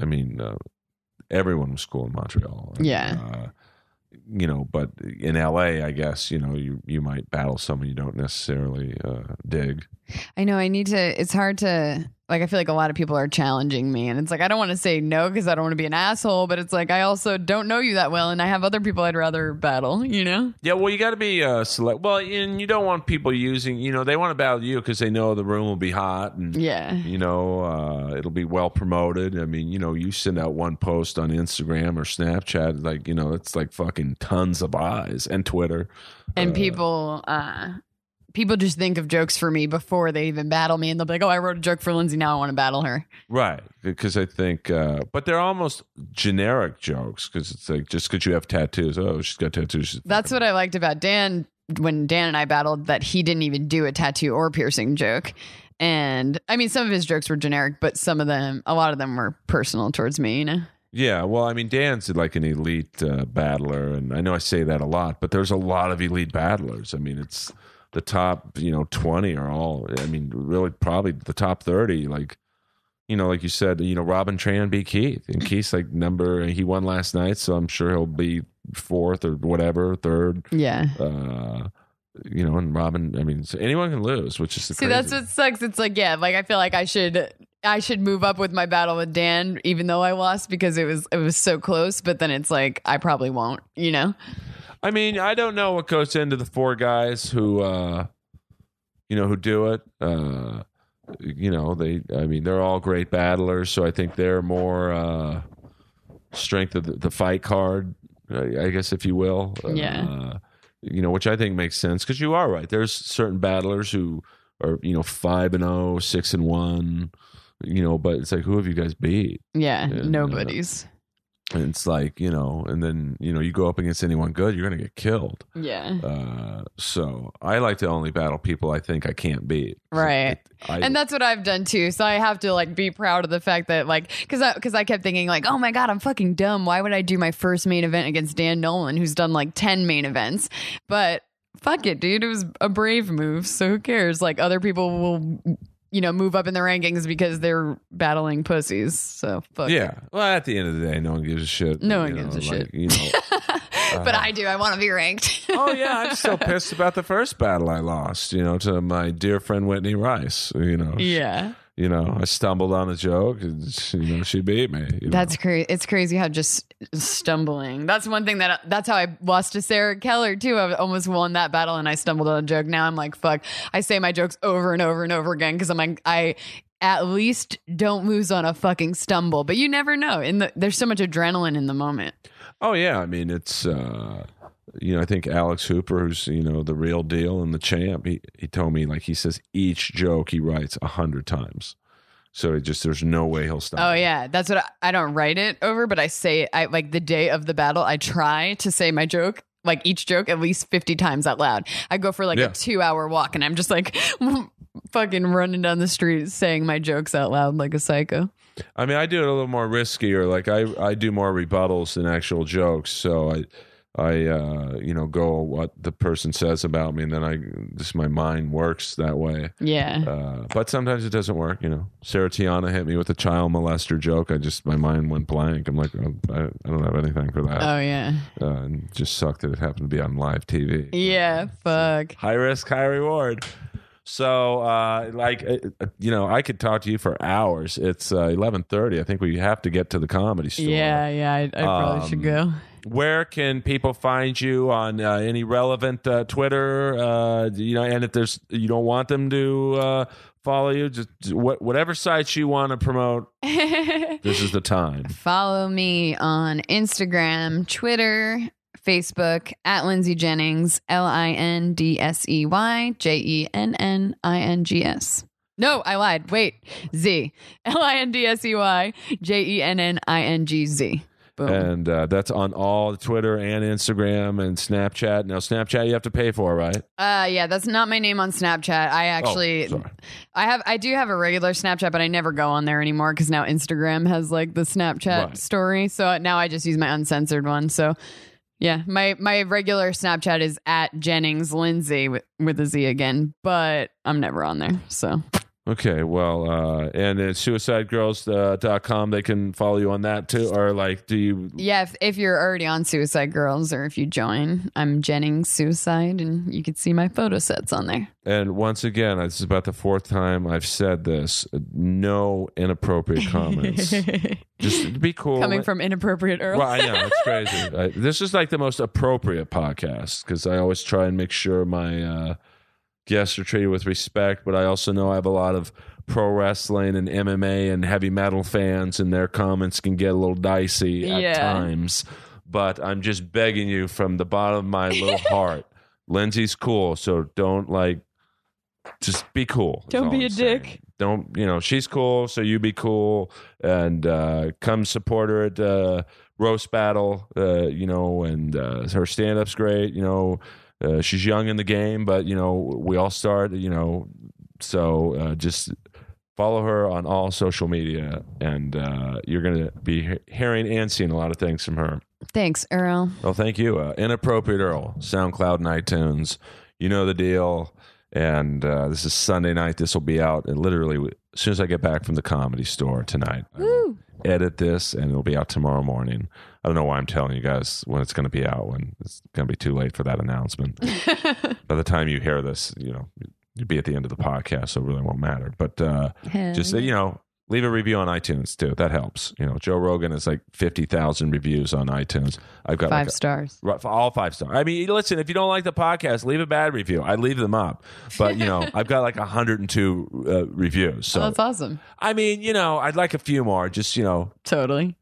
[SPEAKER 1] I mean, uh, everyone was cool in Montreal. And,
[SPEAKER 2] Yeah.
[SPEAKER 1] Uh, you know, but in LA, I guess you know you you might battle someone you don't necessarily uh, dig.
[SPEAKER 2] I know I need to. It's hard to like. I feel like a lot of people are challenging me, and it's like I don't want to say no because I don't want to be an asshole. But it's like I also don't know you that well, and I have other people I'd rather battle. You know?
[SPEAKER 1] Yeah, well, you got to be uh, select. Well, and you don't want people using. You know, they want to battle you because they know the room will be hot and
[SPEAKER 2] Yeah.
[SPEAKER 1] you know uh, it'll be well promoted. I mean, you know, you send out one post on Instagram or Snapchat, like you know, it's like fucking tons of eyes and Twitter.
[SPEAKER 2] And people, uh, people just think of jokes for me before they even battle me, and they'll be like, "Oh, I wrote a joke for Lindsey. Now I want to battle her."
[SPEAKER 1] Right, because I think, uh, but they're almost generic jokes because it's like just because you have tattoos. Oh, she's got tattoos. she's
[SPEAKER 2] That's what I liked about Dan when Dan and I battled. That he didn't even do a tattoo or piercing joke. And I mean, some of his jokes were generic, but some of them, a lot of them were personal towards me. You know?
[SPEAKER 1] Yeah, well, I mean, Dan's like an elite uh, battler, and I know I say that a lot, but there's a lot of elite battlers. I mean, it's the top, you know, twenty are all. I mean, really, probably the top thirty. Like, you know, like you said, you know, Robin Tran beat Keith, and Keith's like number. He won last night, so I'm sure he'll be fourth or whatever, third.
[SPEAKER 2] Yeah.
[SPEAKER 1] Uh, you know, and Robin. I mean, so anyone can lose, which is the
[SPEAKER 2] See,
[SPEAKER 1] crazy.
[SPEAKER 2] that's what sucks. It's like, yeah, like I feel like I should I should move up with my battle with Dan, even though I lost because it was it was so close. But then it's like I probably won't, you know?
[SPEAKER 1] I mean, I don't know what goes into the four guys who, uh, you know, who do it. Uh, you know, they. I mean, they're all great battlers, so I think they're more uh, strength of the, the fight card, I guess, if you will.
[SPEAKER 2] Yeah.
[SPEAKER 1] Uh, you know, which I think makes sense because you are right. There's certain battlers who are, you know, five and oh, six and one. You know, but it's like, who have you guys beat?
[SPEAKER 2] Yeah,
[SPEAKER 1] Yeah,
[SPEAKER 2] nobody's.
[SPEAKER 1] And it's like, you know, and then you know, you go up against anyone good, you're gonna get killed.
[SPEAKER 2] Yeah.
[SPEAKER 1] Uh, so I like to only battle people I think I can't beat.
[SPEAKER 2] Right.
[SPEAKER 1] I,
[SPEAKER 2] and that's what I've done too. So I have to like be proud of the fact that like because I because I kept thinking like oh my god I'm fucking dumb. Why would I do my first main event against Dan Nolan who's done like ten main events? But fuck it, dude. It was a brave move. So who cares? Like other people will you know move up in the rankings because they're battling pussies. So fuck.
[SPEAKER 1] yeah. Well, at the end of the day, no one gives a shit.
[SPEAKER 2] No one
[SPEAKER 1] you
[SPEAKER 2] gives a
[SPEAKER 1] like,
[SPEAKER 2] shit.
[SPEAKER 1] You know. (laughs) Uh-huh.
[SPEAKER 2] but I do. I want to be ranked.
[SPEAKER 1] oh yeah, I'm still (laughs) pissed about the first battle I lost. You know, to my dear friend Whitney Rice. You know.
[SPEAKER 2] yeah.
[SPEAKER 1] You know, I stumbled on a joke. And, (laughs) you know, she beat me.
[SPEAKER 2] That's crazy. It's crazy how just stumbling. That's one thing that that's how I lost to Sarah Keller too. I almost won that battle and I stumbled on a joke. Now I'm like, fuck. I say my jokes over and over and over again because I'm like, I at least don't lose on a fucking stumble. But you never know. In the there's so much adrenaline in the moment.
[SPEAKER 1] Oh yeah, I mean it's uh you know, I think Alex Hooper, who's, you know, the real deal and the champ, he, he told me like he says each joke he writes a hundred times. So it just there's no way he'll stop.
[SPEAKER 2] Oh yeah, that's what I, I don't write it over, but I say. I like the day of the battle. I try to say my joke. Like each joke at least 50 times out loud. I go for like
[SPEAKER 1] Yeah.
[SPEAKER 2] a two hour walk and I'm just like (laughs) fucking running down the street saying my jokes out loud like a psycho.
[SPEAKER 1] I mean, I do it a little more risky, or like I I do more rebuttals than actual jokes. So I I uh, you know go what the person says about me, and then I just my mind works that way.
[SPEAKER 2] Yeah.
[SPEAKER 1] Uh, but sometimes it doesn't work. You know, Sarah Tiana hit me with a child molester joke. I just my mind went blank. I'm like, oh, I, I don't have anything for that.
[SPEAKER 2] oh yeah.
[SPEAKER 1] Uh, and just sucked that it happened to be on live TV.
[SPEAKER 2] Yeah. Fuck.
[SPEAKER 1] High risk, high reward. So, uh, like, uh, you know, I could talk to you for hours. It's uh, eleven thirty. I think we have to get to the comedy store.
[SPEAKER 2] Yeah. Yeah. I, I probably should
[SPEAKER 1] Um,
[SPEAKER 2] go.
[SPEAKER 1] Where can people find you on uh, any relevant uh, Twitter? Uh, you know, and if there's you don't want them to uh, follow you, just what, whatever sites you want to promote. (laughs) this is the time.
[SPEAKER 2] Follow me on Instagram, Twitter, Facebook at Lindsey Jennings, L I N D S E Y J E N N I N G S. No, I lied. Wait. Z. L I N D S E Y J E N N I N G Z. Boom.
[SPEAKER 1] And uh, that's on all Twitter and Instagram and Snapchat. Now, Snapchat you have to pay for, right?
[SPEAKER 2] Uh yeah, that's not my name on Snapchat. I actually
[SPEAKER 1] oh.
[SPEAKER 2] I have I do have a regular Snapchat, but I never go on there anymore because now Instagram has like the Snapchat
[SPEAKER 1] Right.
[SPEAKER 2] story. So now I just use my uncensored one. So yeah, my my regular Snapchat is at Jennings Lindsey with, with a Z again, but I'm never on there. So
[SPEAKER 1] Okay, well, uh, and at suicidegirls.com, they can follow you on that too. Or, like, do you
[SPEAKER 2] yeah, if, if you're already on Suicide Girls or if you join, I'm Jennings Suicide, and you can see my photo sets on there.
[SPEAKER 1] And once again, this is about the fourth time I've said this. No inappropriate comments. (laughs) Just be cool.
[SPEAKER 2] Coming from inappropriate Earl.
[SPEAKER 1] Well, I know it's crazy. (laughs) I, this is like the most appropriate podcast because I always try and make sure my uh, guests are treated with respect. But I also know I have a lot of pro wrestling and MMA and heavy metal fans, and their comments can get a little dicey at
[SPEAKER 2] Yeah.
[SPEAKER 1] times. But I'm just begging you from the bottom of my little (laughs) heart. Lindsey's cool, so don't like. Just be cool.
[SPEAKER 2] Don't be
[SPEAKER 1] I'm
[SPEAKER 2] a
[SPEAKER 1] saying.
[SPEAKER 2] dick.
[SPEAKER 1] Don't you know? She's cool, so you be cool, and uh, come support her at uh, roast battle. Uh, you know, and uh, her stand up's great. You know, uh, she's young in the game, but you know, we all start. You know, so uh, just follow her on all social media, and uh, you're gonna be hearing and seeing a lot of things from her.
[SPEAKER 2] Thanks, Earl.
[SPEAKER 1] Well, thank you. Uh, Inappropriate Earl, SoundCloud and iTunes. You know the deal. And uh, this is Sunday night. This will be out. And literally, as soon as I get back from the comedy store tonight,
[SPEAKER 2] Woo.
[SPEAKER 1] Edit this and it'll be out tomorrow morning. I don't know why I'm telling you guys when it's going to be out, when it's going to be too late for that announcement. (laughs) By the time you hear this, you know, you'd be at the end of the podcast, so it really won't matter. But uh, just, you know, leave a review on iTunes too. That helps. You know, Joe Rogan has like 50,000 reviews on iTunes. I've got
[SPEAKER 2] Five
[SPEAKER 1] like a-
[SPEAKER 2] stars.
[SPEAKER 1] For all five stars. I mean, listen, if you don't like the podcast, leave a bad review. I leave them up, but you know, (laughs) I've got like 102 uh, reviews. So
[SPEAKER 2] oh, that's awesome.
[SPEAKER 1] I mean, you know, I'd like a few more. Just you know,
[SPEAKER 2] Totally.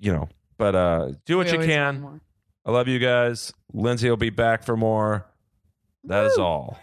[SPEAKER 1] you know, but uh, do what
[SPEAKER 2] We
[SPEAKER 1] you can. I love you guys. Lindsey will be back for more. That is
[SPEAKER 2] Woo.
[SPEAKER 1] all.